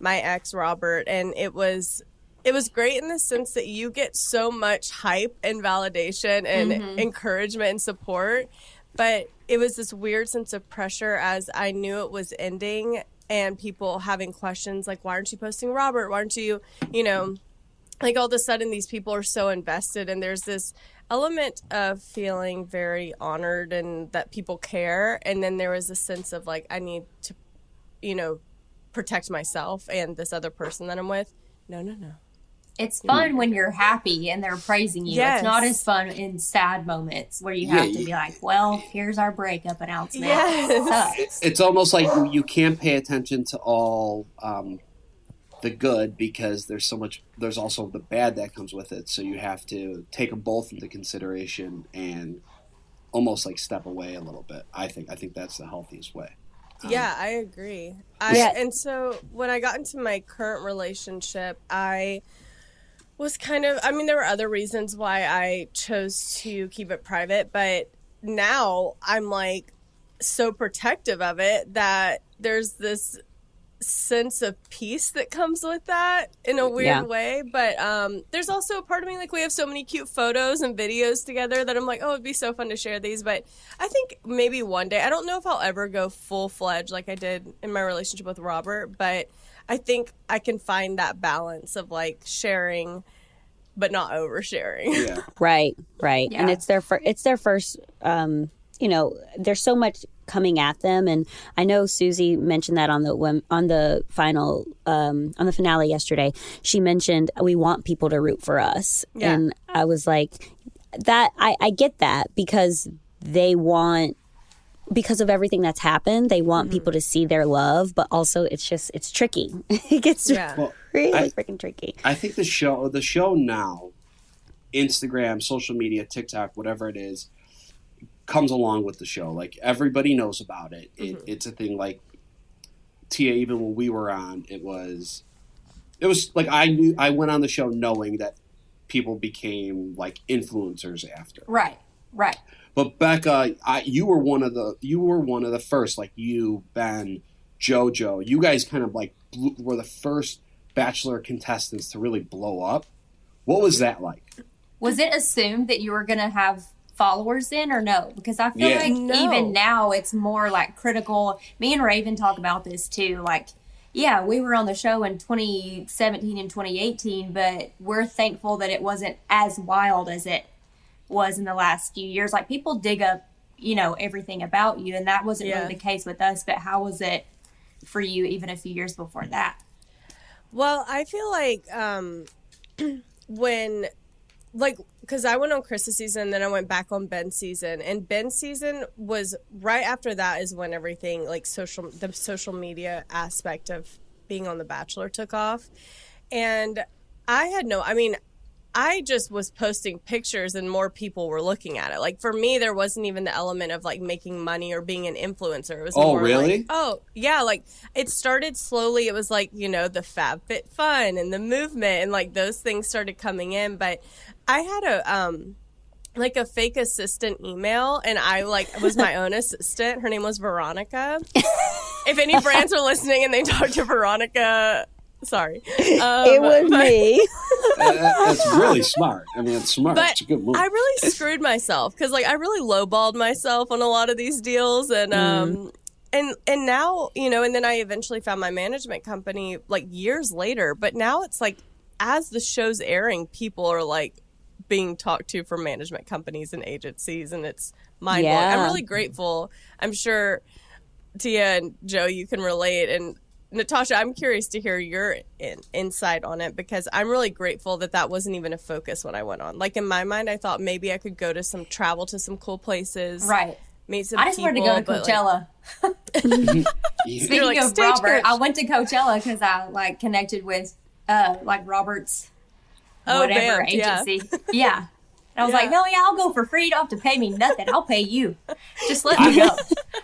my ex Robert, and it was it was great in the sense that you get so much hype and validation and mm-hmm. encouragement and support. But it was this weird sense of pressure as I knew it was ending and people having questions like, why aren't you posting Robert? Why aren't you, you know, like all of a sudden these people are so invested and there's this element of feeling very honored and that people care and then there was a sense of like i need to you know protect myself and this other person that i'm with no no no it's fun when you're happy and they're praising you. Yes. It's not as fun in sad moments where you have yeah, to be like, "Well, here's our breakup announcement." Yes. It it's almost like you can't pay attention to all um, the good because there's so much there's also the bad that comes with it. So you have to take them both into consideration and almost like step away a little bit. I think i think that's the healthiest way. Um, yeah i agree. I, yeah. and so when i got into my current relationship i was kind of i mean there were other reasons why i chose to keep it private but now i'm like so protective of it that there's this sense of peace that comes with that in a weird yeah. way. But um, there's also a part of me like we have so many cute photos and videos together that I'm like, oh, it'd be so fun to share these. But I think maybe one day I don't know if I'll ever go full fledged like I did in my relationship with Robert, but I think I can find that balance of like sharing but not oversharing. Yeah. right, right. Yeah. And it's their fir- it's their first um you know, there's so much coming at them, and I know Susie mentioned that on the on the final um, on the finale yesterday. She mentioned we want people to root for us, yeah. and I was like, that I, I get that because they want because of everything that's happened, they want people to see their love, but also it's just it's tricky. *laughs* it gets Yeah. Well, *laughs* really I- freaking tricky. I think the show, the show now, Instagram, social media, TikTok, whatever it is, comes along with the show. Like everybody knows about it. it mm-hmm. It's a thing. Like Tia, even when we were on, it was, it was like I knew I went on the show knowing that people became like influencers after. Right. Right. But Becca, I, you were one of the you were one of the first, like you, Ben, JoJo. You guys kind of like blew, were the first Bachelor contestants to really blow up. What was that like? Was it assumed that you were going to have followers in or no? Because I feel Yeah. like No. even now it's more like critical. Me and Raven talk about this too. Like, yeah, we were on the show in 2017 and 2018, but we're thankful that it wasn't as wild as it was in the last few years. Like, people dig up, you know, everything about you, and that wasn't Yeah. really the case with us. But how was it for you even a few years before that? Well, I feel like um, *clears throat* when, like, because I went on Chris's season, then I went back on Ben's season, and Ben's season was right after that is when everything like social the social media aspect of being on The Bachelor took off, and I had no, I mean. I just was posting pictures and more people were looking at it. Like for me, there wasn't even the element of like making money or being an influencer. It was Oh, more really? like, oh, yeah. Like it started slowly. It was like, you know, the Fab Fit Fun and the movement and like those things started coming in. But I had a, um, like a fake assistant email and I like was my own assistant. Her name was Veronica. if any *laughs* brands are listening and they talk to Veronica, sorry. Um, it was me. *laughs* Uh, That's really smart. I mean, it's smart. But it's a good move. I really screwed myself because like I really lowballed myself on a lot of these deals and um and and now you know and then I eventually found my management company like years later but now it's like as the show's airing people are like being talked to from management companies and agencies and it's mind blowing. I'm really grateful. I'm sure Tia and Joe you can relate and Natasha, I'm curious to hear your in, insight on it because I'm really grateful that that wasn't even a focus when I went on. Like in my mind, I thought maybe I could go to some travel to some cool places, Right. meet some. I just wanted to go to people, but, like- Coachella. You- *laughs* Speaking like, of "Stagecoach." Robert, I went to Coachella because I like connected with uh like Robert's Oh, whatever Bam, yeah. agency. Yeah. And I was Yeah. like, no, yeah, I'll go for free. You don't have to pay me nothing. I'll pay you. Just let me go.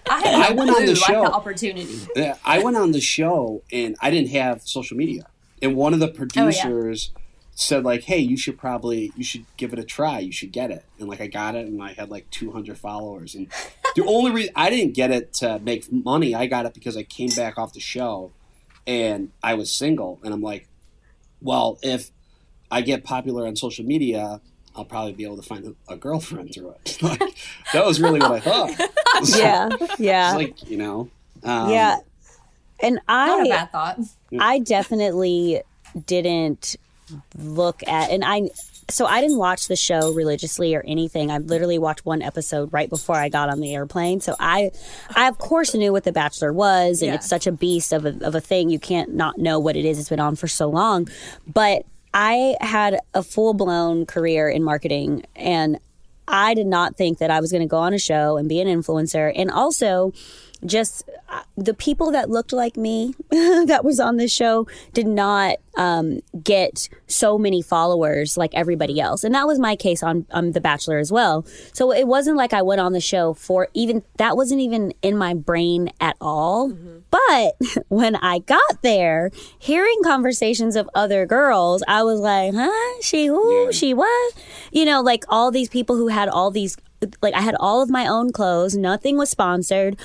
I had no I went on clue, the like show. the opportunity. Yeah, I went on the show and I didn't have social media, and one of Oh, the producers said like, "Hey, you should probably you should give it a try. You should get it." And like I got it, and I had like 200 followers. And the only reason I didn't get it to make money, I got it because I came back off the show, and I was single, and I'm like, well, if I get popular on social media. I'll probably be able to find a, a girlfriend through it. *laughs* like, that was really what I thought. *laughs* yeah, yeah, like you know, um, yeah. And I Not a I, bad thought. I definitely didn't look at, and I, so I didn't watch the show religiously or anything. I literally watched one episode right before I got on the airplane. So I, I of course knew what The Bachelor was, and Yeah. it's such a beast of a, of a thing. You can't not know what it is. It's been on for so long, but I had a full blown career in marketing, and I did not think that I was going to go on a show and be an influencer, and also just uh, the people that looked like me *laughs* that was on this show did not um, get so many followers like everybody else. And that was my case on um, the bachelor as well. So it wasn't like i went on the show for even that wasn't even in my brain at all. But *laughs* when i got there hearing conversations of other girls i was like huh? She who? Yeah. she what? You know like all these people who had all these like i had all of my own clothes. Nothing was sponsored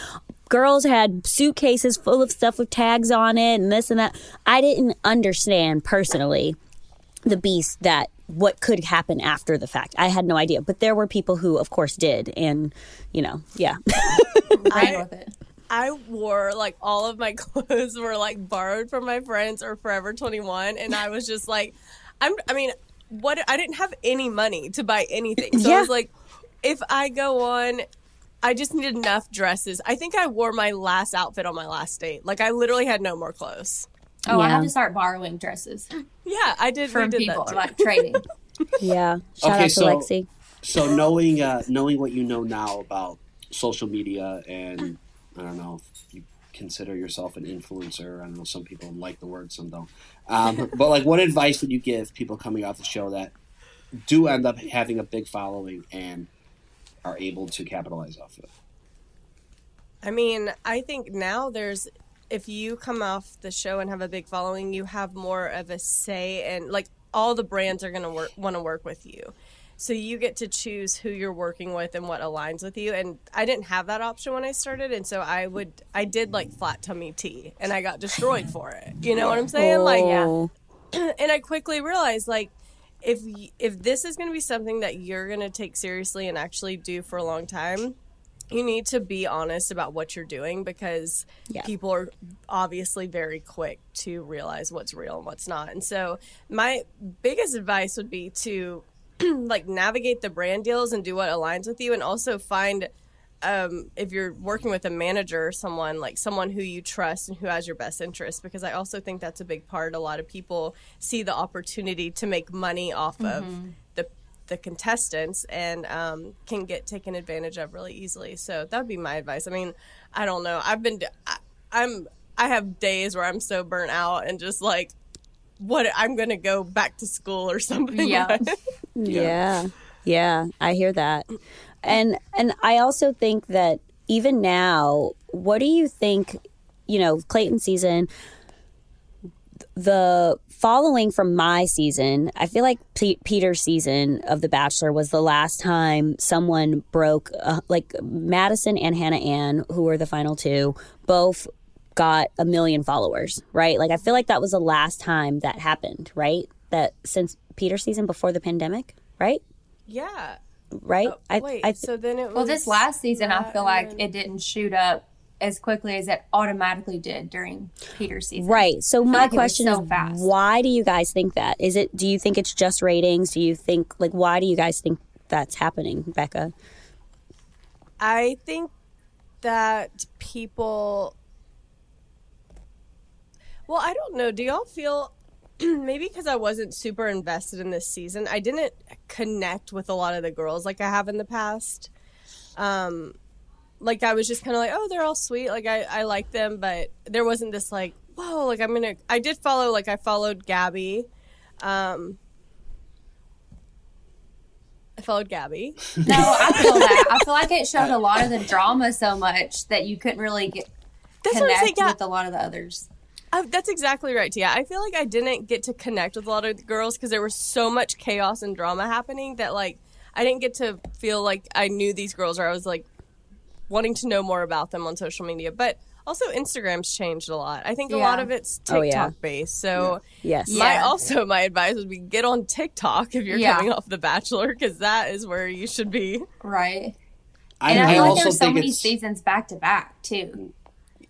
girls had suitcases full of stuff with tags on it and this and that. I didn't understand personally the beast that what could happen after the fact. I had no idea, but there were people who, of course, did, and you know, yeah, *laughs* Ran with it. I wore like all of my *laughs* clothes were like borrowed from my friends or Forever 21 and I was just like I'm I mean what I didn't have any money to buy anything. So I was like if I go on I just needed enough dresses. I think I wore my last outfit on my last date. Like I literally had no more clothes. Oh, I have to start borrowing dresses Yeah, I did we from did people that too. like trading. *laughs* yeah. Shout Okay, out to so- Lexi. So knowing uh, knowing what you know now about social media and I don't know if you consider yourself an influencer. I don't know. Some people like the word, some don't. Um, *laughs* but like, what advice would you give people coming off the show that do end up having a big following and are able to capitalize off of it? I mean, I think now there's if you come off the show and have a big following, you have more of a say and like all the brands are going to work want to work with you. So you get to choose who you're working with and what aligns with you. And I didn't have that option when I started, and so I would I did like flat tummy tea, and I got destroyed for it. You know what I'm saying? Like, Oh. *clears throat* and I quickly realized like if if this is going to be something that you're going to take seriously and actually do for a long time, you need to be honest about what you're doing because Yeah. people are obviously very quick to realize what's real and what's not. And so my biggest advice would be to *clears throat* like navigate the brand deals and do what aligns with you and also find um, if you're working with a manager or someone like someone who you trust and who has your best interest because i also think that's a big part. A lot of people see the opportunity to make money off of the the contestants and um, can get taken advantage of really easily. So that would be my advice. I mean i don't know. I've been I, i'm i have days where i'm so burnt out and just like what i'm gonna go back to school or *laughs* something Yeah. Yeah. Yeah, I hear that. And and I also think that even now, what do you think, you know, Clayton season the following from my season, I feel like P- Peter's season of The Bachelor was the last time someone broke, uh, like Madison and Hannah Ann, who were the final two, both got a million followers, right? Like, I feel like that was the last time that happened, right? That since Peter's season before the pandemic, right? yeah Right? Oh, I, wait I, so then it was Well, this last season, I feel like it didn't shoot up as quickly as it automatically did during Peter's season. Right. So my like question so is, fast. why do you guys think that? Is it? Do you think it's just ratings? Do you think like why do you guys think that's happening, Becca? I think that people. Well, I don't know. Do y'all feel *clears throat* maybe because I wasn't super invested in this season, I didn't connect with a lot of the girls like I have in the past. Um, like I was just kind of like, oh, they're all sweet. Like I, I like them, but there wasn't this like, whoa, like I'm gonna. I did follow, like I followed Gabby. Um, I followed Gabby. *laughs* No, I feel that. I feel like it showed a lot of the drama so much that you couldn't really get That's connect. Yeah, with a lot of the others. I, that's exactly right, Tia. I feel like I didn't get to connect with a lot of the girls because there was so much chaos and drama happening that like I didn't get to feel like I knew these girls or I was like wanting to know more about them on social media. But also Instagram's changed a lot. I think a lot of it's Oh, TikTok yeah. based. So Yes. my Yeah. also my advice would be get on TikTok if you're Yeah. coming off The Bachelor because that is where you should be. Right. I, And I, I feel like there's so many seasons back to back too.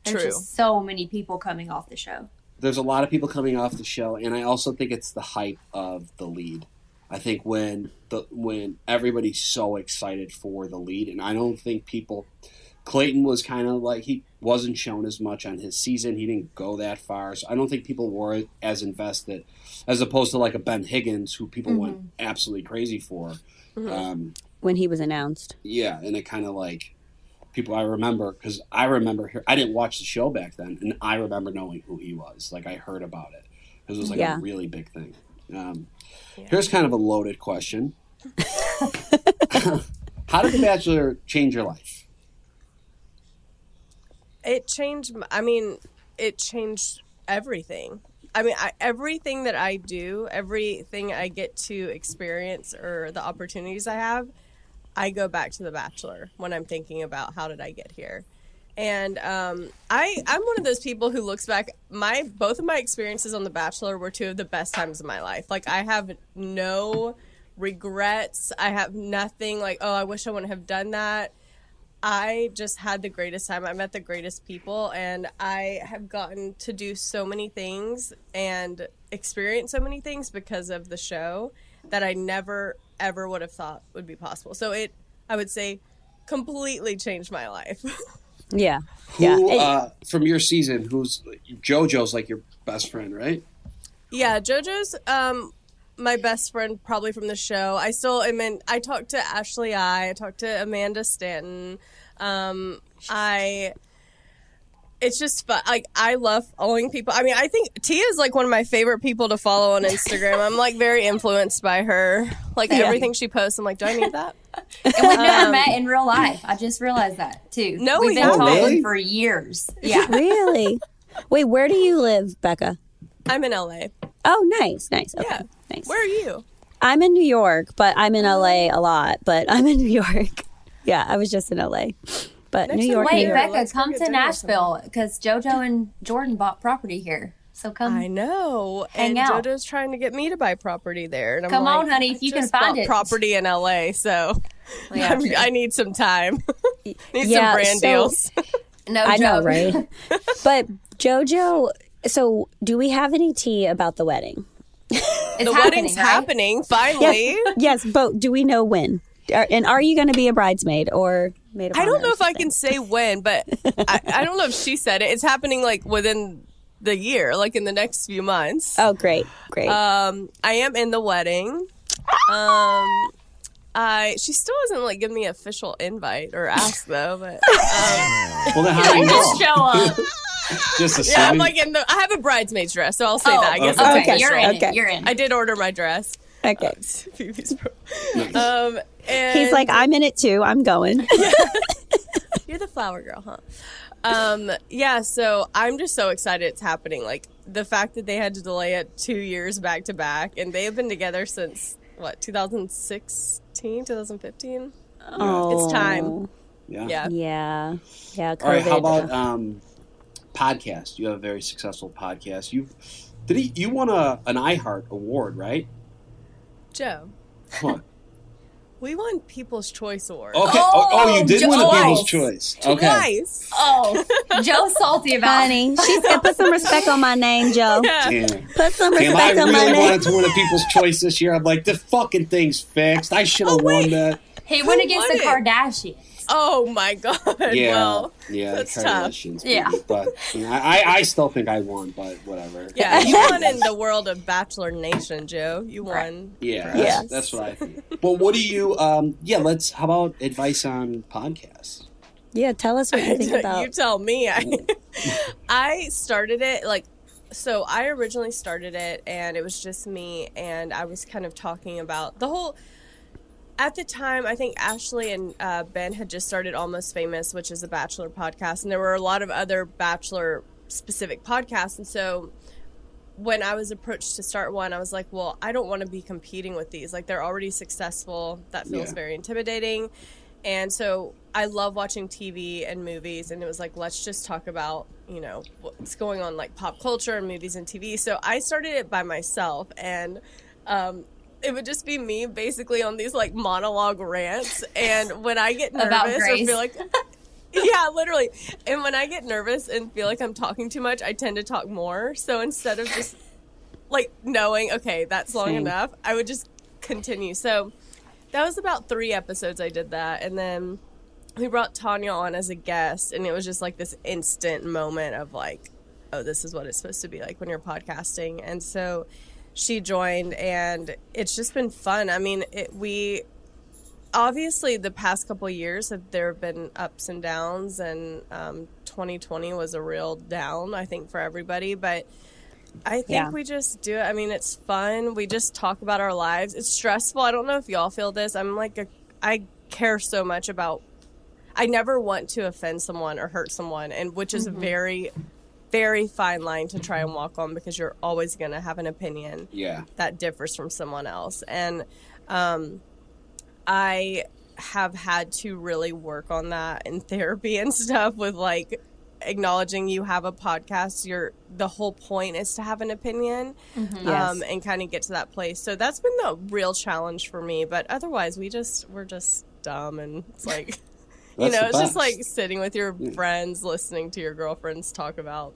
There's True. just so many people coming off the show. there's a lot of people coming off the show, and I also think it's the hype of the lead. I think when the when everybody's so excited for the lead, and I don't think people. Clayton was kind of like he wasn't shown as much on his season. He didn't go that far, so I don't think people were as invested as opposed to like a Ben Higgins, who people went absolutely crazy for. Um, When he was announced. yeah, and it kind of like people I remember because I remember here I didn't watch the show back then, and I remember knowing who he was. Like I heard about it because it was like Yeah. a really big thing. Um, Here's kind of a loaded question: *laughs* *laughs* How did The Bachelor change your life? it changed I mean it changed everything i mean I, everything that i do everything i get to experience or the opportunities i have i go back to the bachelor when i'm thinking about how did i get here and um, I, I'm one of those people who looks back. My both of my experiences on The Bachelor were two of the best times of my life. Like I have no regrets. I have nothing like, oh, I wish I wouldn't have done that. I just had the greatest time. I met the greatest people, and I have gotten to do so many things and experience so many things because of the show that I never ever would have thought would be possible. So it, I would say, completely changed my life. Yeah. *laughs* Yeah. Who It- uh, from your season? Who's JoJo's like your best friend, right? yeah, JoJo's um my best friend probably from the show. I still I mean I talked to Ashley I, I talked to Amanda Stanton. Um, I. It's just fun. Like I love following people. I mean, I think Tia is like one of my favorite people to follow on Instagram. I'm like very influenced by her. Like Yeah. everything she posts, I'm like, do I need that? And we've never Um, met in real life. I just realized that too. No, we've we been haven't. talking for years. *laughs* Yeah. really? Wait, where do you live, Becca? I'm in LA. Oh, nice, nice. Okay, Yeah. nice. Where are you? I'm in New York, but I'm in LA a lot. But I'm in New York. *laughs* Yeah, I was just in LA, but Next New York. Wait, New York. Becca, Becca, let's come to Nashville because JoJo and Jordan bought property here. So come. I know. Hang and out. JoJo's trying to get me to buy property there. And I'm Come like, on, honey, if you can just find it. property in LA, so Yeah, *laughs* I'm- true. I need some time. *laughs* need Yeah, some brand so- deals. *laughs* no I know, right? but JoJo, so do we have any tea about the wedding? It's the happening, wedding's right? happening finally. yes, but do we know when? Are, and are you going to be a bridesmaid or maid of I don't know if I can say when, but I, I don't know if she said it. It's happening like within the year, like in the next few months. Oh, great, great. Um, I am in the wedding. Um, I she still hasn't like given me an official invite or asked though, but um, *laughs* Well, then how do you know? Just show up. *laughs* Just assuming. yeah, I'm like in the. I have a bridesmaid's dress, so I'll say Oh, that. I guess okay. it's okay, you're in. Okay. It. You're in. I did order my dress. Okay. *laughs* Phoebe's pro- um, and He's like, I'm in it too. I'm going. *laughs* *laughs* You're the flower girl, huh? Um, yeah, so I'm just so excited it's happening. Like the fact that they had to delay it two years back to back, and they have been together since what 2016, 2015. oh, It's time. yeah. Yeah, Yeah, yeah. COVID. All right. How about um, podcast? You have a very successful podcast. You did he, you won a an iHeart award, right? Joe, What? *laughs* we won People's Choice Award Okay. Oh, oh, you did Oh, win the twice. People's Choice. Okay. twice. oh, Joe's salty about Honey, she said, "Put some *laughs* respect on my name, Joe. Yeah. Damn. Put some Damn, I respect on my name. I really name." wanted to win a People's Choice this year. I'm like, the fucking thing's fixed. I should have Oh, won that. He went against won the it? Kardashians. Oh my god. Yeah, Well, yeah, that's tough. Kardashians. Yeah. but you know, I, I still think I won, but whatever. yeah, you won in the world of Bachelor Nation, Joe. You won. Yeah, that's, Yes. that's what I think. But what do you? Um, yeah, let's. How about advice on podcasts? Yeah, tell us what you think *laughs* about. you tell me. I, *laughs* I started it like so. I originally started it, and it was just me, and I was kind of talking about the whole. At the time, I think Ashley and uh, Ben had just started Almost Famous, which is a Bachelor podcast, and there were a lot of other Bachelor specific podcasts, and so when I was approached to start one, I was like, well, I don't want to be competing with these. Like, they're already successful. That feels Yeah. very intimidating. And so I love watching TV and movies. And it was like, let's just talk about, you know, what's going on, like pop culture and movies and TV. So I started it by myself. And, um, it would just be me basically on these like monologue rants. And when I get *laughs* nervous or feel like, *laughs* yeah, literally. And when I get nervous and feel like I'm talking too much, I tend to talk more. So instead of just like knowing, okay, that's long Same. enough, I would just continue. So that was about three episodes I did that. And then we brought Tanya on as a guest, and it was just like this instant moment of like, oh, this is what it's supposed to be like when you're podcasting. And so she joined, and it's just been fun. I mean, it, we obviously the past couple of years have there have been ups and downs and um, 2020 was a real down i think for everybody but i think Yeah. we just do it. I mean it's fun. We just talk about our lives. It's stressful. I don't know if y'all feel this. I'm like a, i care so much about i never want to offend someone or hurt someone and which is a very very fine line to try and walk on because you're always going to have an opinion Yeah, that differs from someone else. And um, I have had to really work on that in *laughs* therapy and stuff with like acknowledging you have a podcast your the whole point is to have an opinion Yes. um, and kind of get to that place so that's been the real challenge for me but otherwise we just we're just dumb and it's like *laughs* you know the it's just like sitting with your friends listening to your girlfriends talk about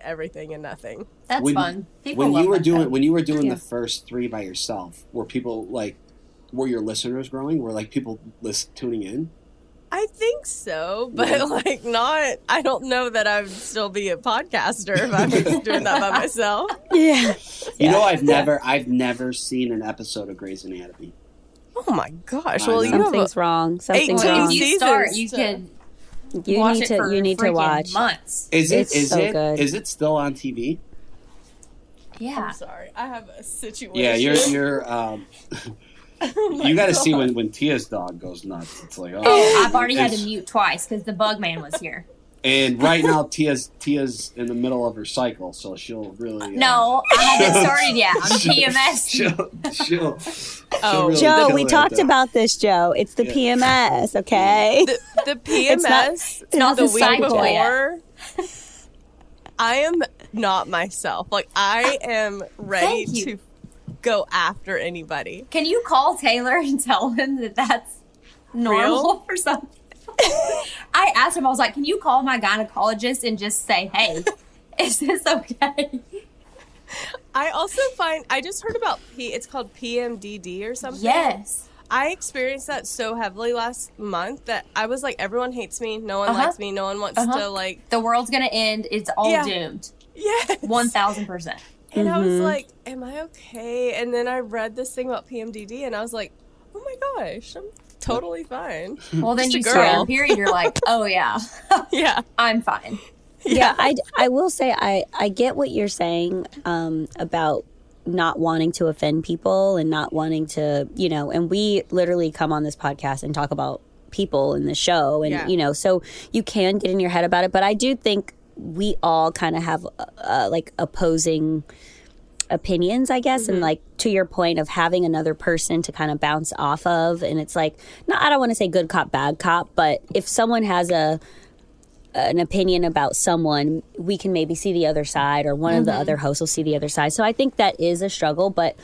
everything and nothing That's when, fun. People when you were doing though. when you were doing Yeah. the first three by yourself, were people like, were your listeners growing? Were like people list, tuning in? I think so, but Yeah. *laughs* like not. I don't know that I would still be a podcaster if I'm just *laughs* doing that by myself. yeah. You Yeah. know, I've never, I've never seen an episode of Grey's Anatomy. Oh my gosh! Well, know. you a, Something's wrong. Something's wrong. if you start, you can. You watch need it to you need to watch. months. Is it It's is so it good. is it still on TV? Yeah. I'm sorry. I have a situation. Yeah, you're *laughs* you're um Oh you got to see when when Tia's dog goes nuts. It's like oh, Oh, I've already had to mute twice because the bug man was here. And right now Tia's Tia's in the middle of her cycle, so she'll really uh, No, I haven't started yet. I'm PMS. She'll, she'll, she'll Oh. really Joe, we talked at that. about this, Joe. It's the Yeah. PMS, okay? the, the *laughs* It's not- PMS it's not the the week cycle yet. before. I am not myself. Like I am ready to go after anybody. Can you call Taylor and tell him that that's normal Real? for some people? *laughs* I asked him, I was like, can you call my gynecologist and just say, hey, *laughs* is this okay? I also find I just heard about P. It's called PMDD or something. Yes. I experienced that so heavily last month that I was like, everyone hates me. No one Uh-huh. likes me. No one wants Uh-huh. to like. The world's going to end. It's all Yeah. doomed. Yes. 1000%. And I was Mhm. like, am I okay? And then I read this thing about PMDD and I was like, oh my gosh, I'm *laughs* totally fine. Well, then Just you start girl. your period, you're like, *laughs* oh, yeah, *laughs* yeah. I'm fine. yeah, I, I will say I, I get what you're saying um, about not wanting to offend people and not wanting to, you know, and we literally come on this podcast and talk about people in the show. And, Yeah. you know, so you can get in your head about it. But I do think we all kind of have uh, like opposing opinions, I guess, and mm-hmm. like to your point of having another person to kind of bounce off of, and it's like, no, I don't want to say good cop, bad cop, but if someone has a an opinion about someone, we can maybe see the other side, or one of the mm-hmm. other hosts will see the other side. So I think that is a struggle, but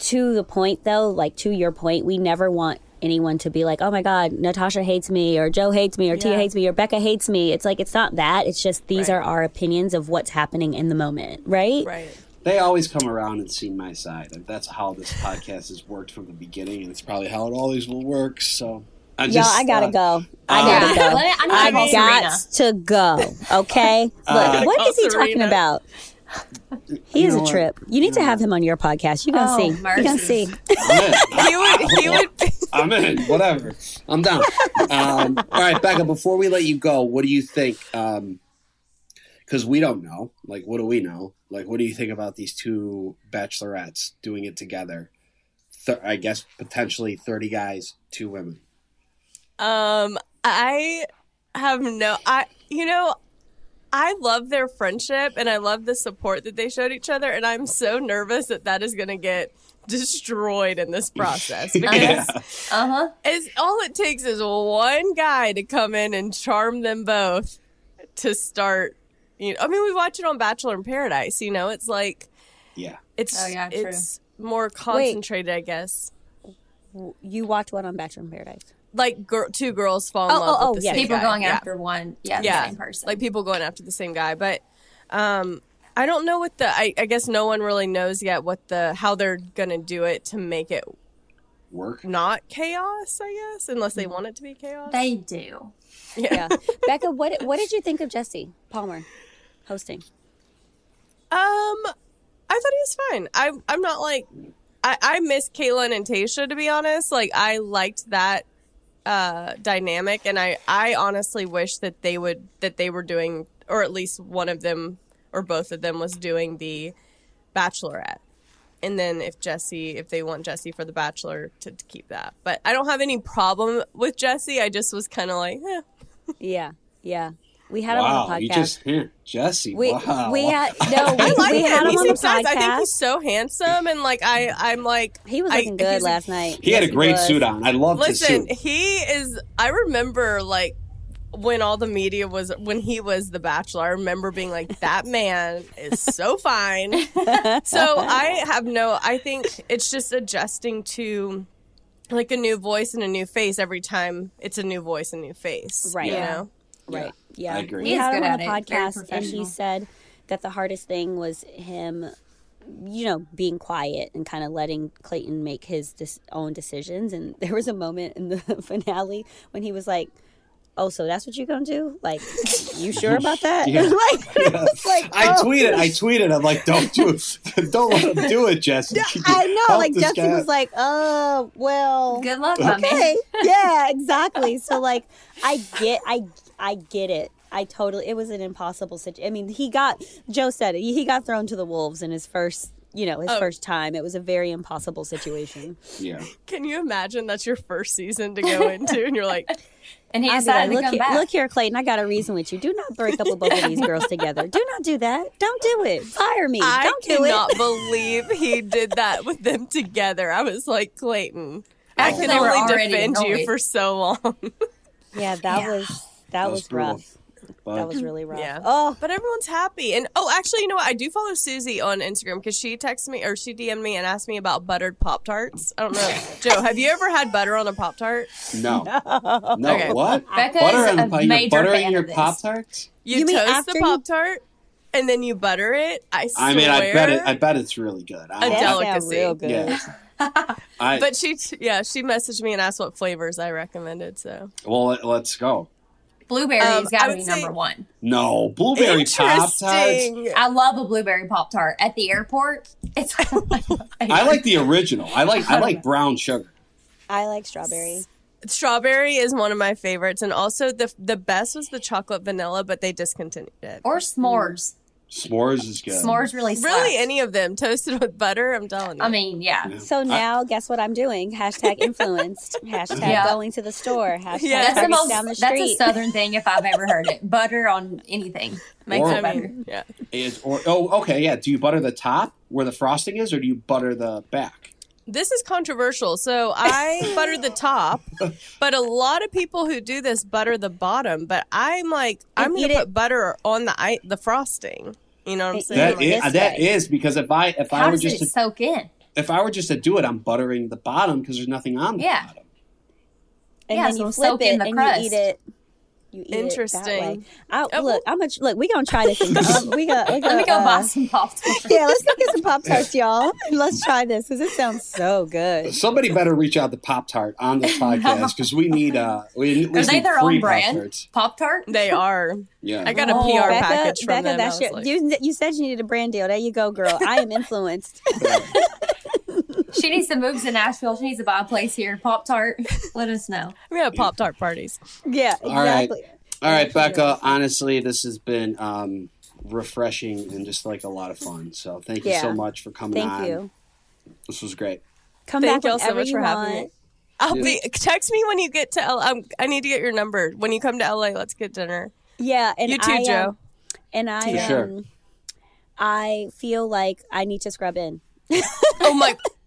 to the point though, like to your point, we never want anyone to be like, oh my God, Natasha hates me, or Joe hates me, or Tia hates me, or Becca hates me. It's like, it's not that. It's just these Right. are our opinions of what's happening in the moment, right? Right. They always come around and see my side, and that's how this podcast has worked from the beginning, and it's probably how it always will work. So, I Y'all, just, I gotta uh, go. I uh, gotta Yeah. go. I need I got Serena. to go. Okay. Look, Uh, what Call is he talking about? *laughs* He You is know a what? trip. You need to have him on your podcast. You gonna Oh, see. You gonna see. *laughs* I'm in. *laughs* He would. He would. I'm in. Whatever. I'm down. Um, all right, Becca. Before we let you go, what do you think? Because we don't know. Like, what do we know? Like, what do you think about these two bachelorettes doing it together? Th- I guess potentially thirty guys, two women. Um, I have no. I you know, I love their friendship and I love the support that they showed each other, and I'm so nervous that that is going to get destroyed in this process *laughs* because Yeah. Uh huh. it's all it takes is one guy to come in and charm them both to start. You know, I mean, we watch it on Bachelor in Paradise. You know, it's like Yeah. it's Oh, yeah, true. it's more concentrated, I guess. You watch one on Bachelor in Paradise? Like gir- two girls fall in Oh, love oh, oh, with the yeah. same People guy. going Yeah. after one, yeah, yeah, the same person. like people going after the same guy. But um, I don't know what the. I, I guess no one really knows yet what the how they're gonna do it to make it Work. not chaos. I guess unless they want it to be chaos. they do. Yeah. Becca, what what did you think of Jesse Palmer hosting? Um, I thought he was fine. I I'm not like I I miss Kaitlyn and Tayshia to be honest. Like I liked that uh dynamic and I I honestly wish that they would that they were doing or at least one of them or both of them was doing the bachelorette. And then if Jesse if they want Jesse for the bachelor to, to keep that. But I don't have any problem with Jesse. I just was kind of like, eh. Yeah, yeah. We had him on the podcast. You podcast. just yeah, Jesse. we wow. we *laughs* had no. We, I like we had him. him on the seems nice. I think he's so handsome and like I I'm like He was I- looking good last night. he had a great suit on. I loved his Listen, suit. he is. I remember like when all the media was when he was the Bachelor. I remember being like, "That *laughs* man is so fine." *laughs* so I have no. I think it's just adjusting to like a new voice and a new face every time it's a new voice and new face. Right. You Yeah. know. Right. Yeah. I agree. We He is had him on the at it. Very podcast and he said that the hardest thing was him, you know, being quiet and kind of letting Clayton make his dis- own decisions. And *laughs* there was a moment in the *laughs* finale when he was like, Oh, so that's what you're gonna do? Like, *laughs* you sure about that? Yeah. *laughs* like, *laughs* it was like, I oh. tweeted. I tweeted. I'm like, don't do it. Don't let him do it, Jesse. I know, like this Justin guy? was like, "Oh, well, Good luck, okay, yeah, exactly." So like, I get, I, I get it. I totally. It was an impossible situation. I mean, he got Joe said it. He got thrown to the wolves in his first, you know, his Oh. first time. It was a very impossible situation. Yeah. Can you imagine that's your first season to go into, and you're like, And he I'd decided like, look to come here, back. look here, Clayton. I got a reason with you. Do not break up with both of these girls together. Do not do that. Don't do it. Fire me. I Don't do it. I cannot it. believe he did that with them together. I was like, Clayton, I After can they were only already defend you for so long. Yeah, that Yeah. was that, was, brutal. rough. But That was really rough. Yeah. Oh, But everyone's happy. And oh, actually, you know what? I do follow Susie on Instagram because she texted me or she DM'd me and asked me about buttered Pop Tarts. I don't know. *laughs* Joe, have you ever had butter on a Pop Tart? no. No, Okay. what? Becca's butter on a the, you're major buttering fan your. Pop Tarts? You, You toast the Pop Tart and then you butter it. I swear. I mean, I bet it. I bet it's really good. I A don't- that delicacy. real good. Yeah. *laughs* I, But she, yeah, she messaged me and asked what flavors I recommended. So well, let's go. Blueberry's Um, got to be say- number one. No blueberry Pop Tarts. I love a blueberry pop tart at the airport. It's *laughs* I like the original. I like I *laughs* like brown sugar. I like strawberry. Strawberry is one of my favorites, and also the the best was the chocolate vanilla, but they discontinued it. or s'mores. S'mores is good. S'mores really slaps. Really, any of them toasted with butter. I'm telling you. I mean, yeah. Yeah. So now, guess what I'm doing? Hashtag *laughs* influenced. Hashtag Yeah. going to the store. Hashtag Yeah. That's the Target's most. down the That's a southern thing if I've ever heard it. Butter on anything makes Or- it I better. yeah. Is or oh okay yeah. Do you butter the top where the frosting is, or do you butter the back? This is controversial. So I *laughs* butter the top, but a lot of people who do this butter the bottom. But I'm like, I'm going eat to it- put butter on the i- the frosting. You know what I'm saying? That like is, this that way. is because if I if I were just to, soak in? if I were just to do it, I'm buttering the bottom because there's nothing on the Yeah. bottom. and Yeah, then so you flip soak it in the and crust. you eat it. You eat It that way. Interesting. I, Oh, look, I'm gonna look. We gonna try this. Um, *laughs* we got. Let me go uh, buy some pop tarts. Yeah, let's go get some pop tarts, y'all. Let's try this because it sounds so good. Somebody better reach out to Pop Tart on this *laughs* podcast because we need uh we at Are they need their free own brand? Pop-Tarts. Tart? They are. Yeah, I got a Oh. PR Becca, package from Becca, them. I that's was your. like, You, you said you needed a brand deal. There you go, girl. I am influenced. *laughs* She needs to move to Nashville. She needs to buy a place here. Pop tart. Let us know. we have Pop Tart parties. yeah, exactly. All right, Absolutely. Becca. Honestly, this has been um, refreshing and just like a lot of fun. So thank you so much for coming Thank on. you. This was great. Come Thank back y'all so much for having want. me. I'll Yeah. be text me when you get to L. Um, I need to get your number when you come to LA. Let's get dinner. Yeah, and you too, I, um, Joe. and I, For sure. um, I feel like I need to scrub in. oh my! *laughs*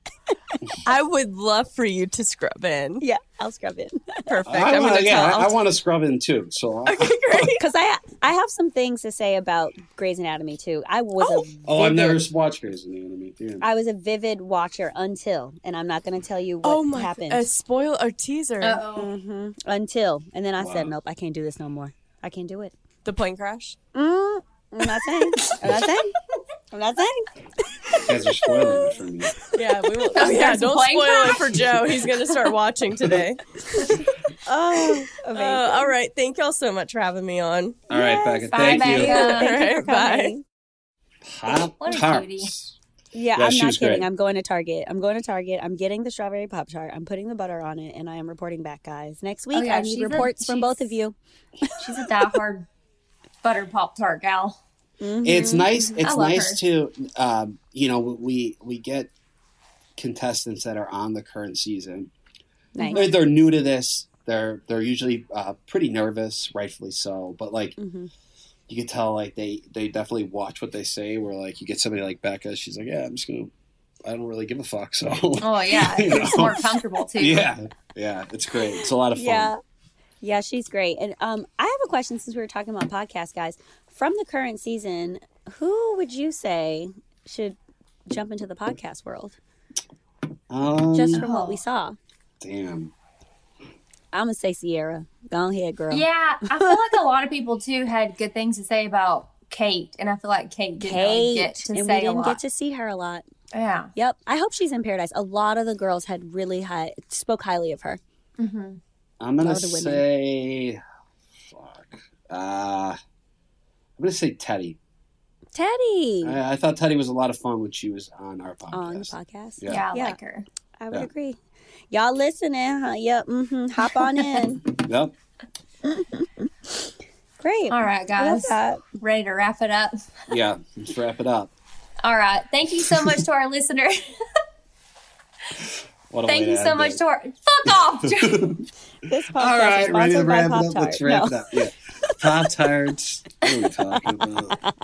I would love for you to scrub in. Yeah, I'll scrub in Perfect. I wanna, yeah. I, I want to scrub in too. So I- okay, *laughs* great. because I I have some things to say about Grey's Anatomy too. I was a vivid, oh, I've never watched Grey's Anatomy. Yeah. I was a vivid watcher until, and I'm not going to tell you what Oh my! happened A spoil or teaser. Uh-oh. hmm until, and then I Wow. said, nope, I can't do this no more. I can't do it. The plane crash. Mm, I'm not saying. I'm not saying. *laughs* I'm not saying. You guys are spoiling it for me. *laughs* Yeah, we will. Oh, yeah, don't plane spoil it for Joe. He's going to start watching today. *laughs* Oh, Uh, all right. Thank y'all so much for having me on. All right, Yes. Becca. Bye, Thank you. Becca. Thank you All right, bye. Pop What. Tarts. Yeah, Yeah, I'm not kidding. great. I'm going to Target. I'm going to Target. I'm getting the strawberry pop tart. I'm putting the butter on it, and I am reporting back, guys. Next week, Oh, yeah, I need she's a- reports from both of you. She's a diehard butter pop tart gal. It's nice. It's Mm-hmm. nice her. to, um, you know, we we get contestants that are on the current season. Nice. They're, they're new to this. They're they're usually uh, pretty nervous, rightfully so. But like hmm you can tell, like they they definitely watch what they say. Where like you get somebody like Becca, she's like, yeah, I'm just gonna. I don't really give a fuck. So Oh yeah, *laughs* it's know? more comfortable too. yeah, yeah, it's great. It's a lot of fun. Yeah. Yeah, she's great. And um, I have a question since we were talking about podcasts, guys. From the current season, who would you say should jump into the podcast world? Um, Just from what we saw. damn. I'm going to say Sierra. Go ahead, girl. Yeah, I feel like a lot of people too had good things to say about Kate, and I feel like Kate didn't really Kate. get to and say we didn't lot. get to see her a lot. yeah, Yep. I hope she's in paradise. A lot of the girls had really high, spoke highly of her. hmm I'm gonna All the women. say, fuck. Uh, I'm gonna say Teddi. Teddi I, I thought Teddi was a lot of fun when she was on our podcast. on the podcast. Yeah. yeah, I Yeah. like her. I would Yeah. agree. Y'all listening, huh? Yep. hmm Hop on in. *laughs* *laughs* Yep. Great. All right, guys. Ready to wrap it up? *laughs* Yeah, let's wrap it up. All right. Thank you so much to our listener. What a Thank you so much it. to our. Fuck off. This podcast All right, is ready to sponsored by wrap it Pop up. Tart. Let's wrap No. it up. Yeah, Pop Tarts. What are we talking about?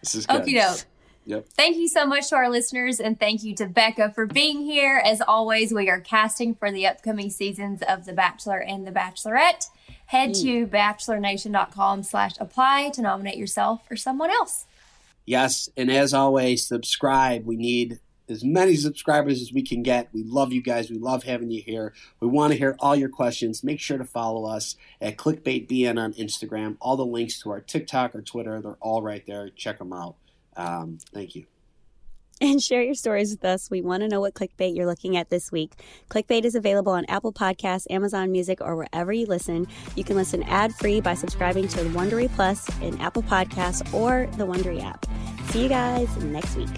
This is good. Okie doke. Yep. Thank you so much to our listeners, and thank you to Becca for being here. As always, we are casting for the upcoming seasons of The Bachelor and The Bachelorette. Head to hmm. bachelornation.com slash apply to nominate yourself or someone else. Yes, and as always, subscribe. We need as many subscribers as we can get. We love you guys. We love having you here. We want to hear all your questions. Make sure to follow us at ClickbaitBN on Instagram. All the links to our TikTok or Twitter, they're all right there. Check them out. Um, thank you. and share your stories with us. We want to know what clickbait you're looking at this week. Clickbait is available on Apple Podcasts, Amazon Music, or wherever you listen. You can listen ad free by subscribing to Wondery Plus in Apple Podcasts or the Wondery app. See you guys next week.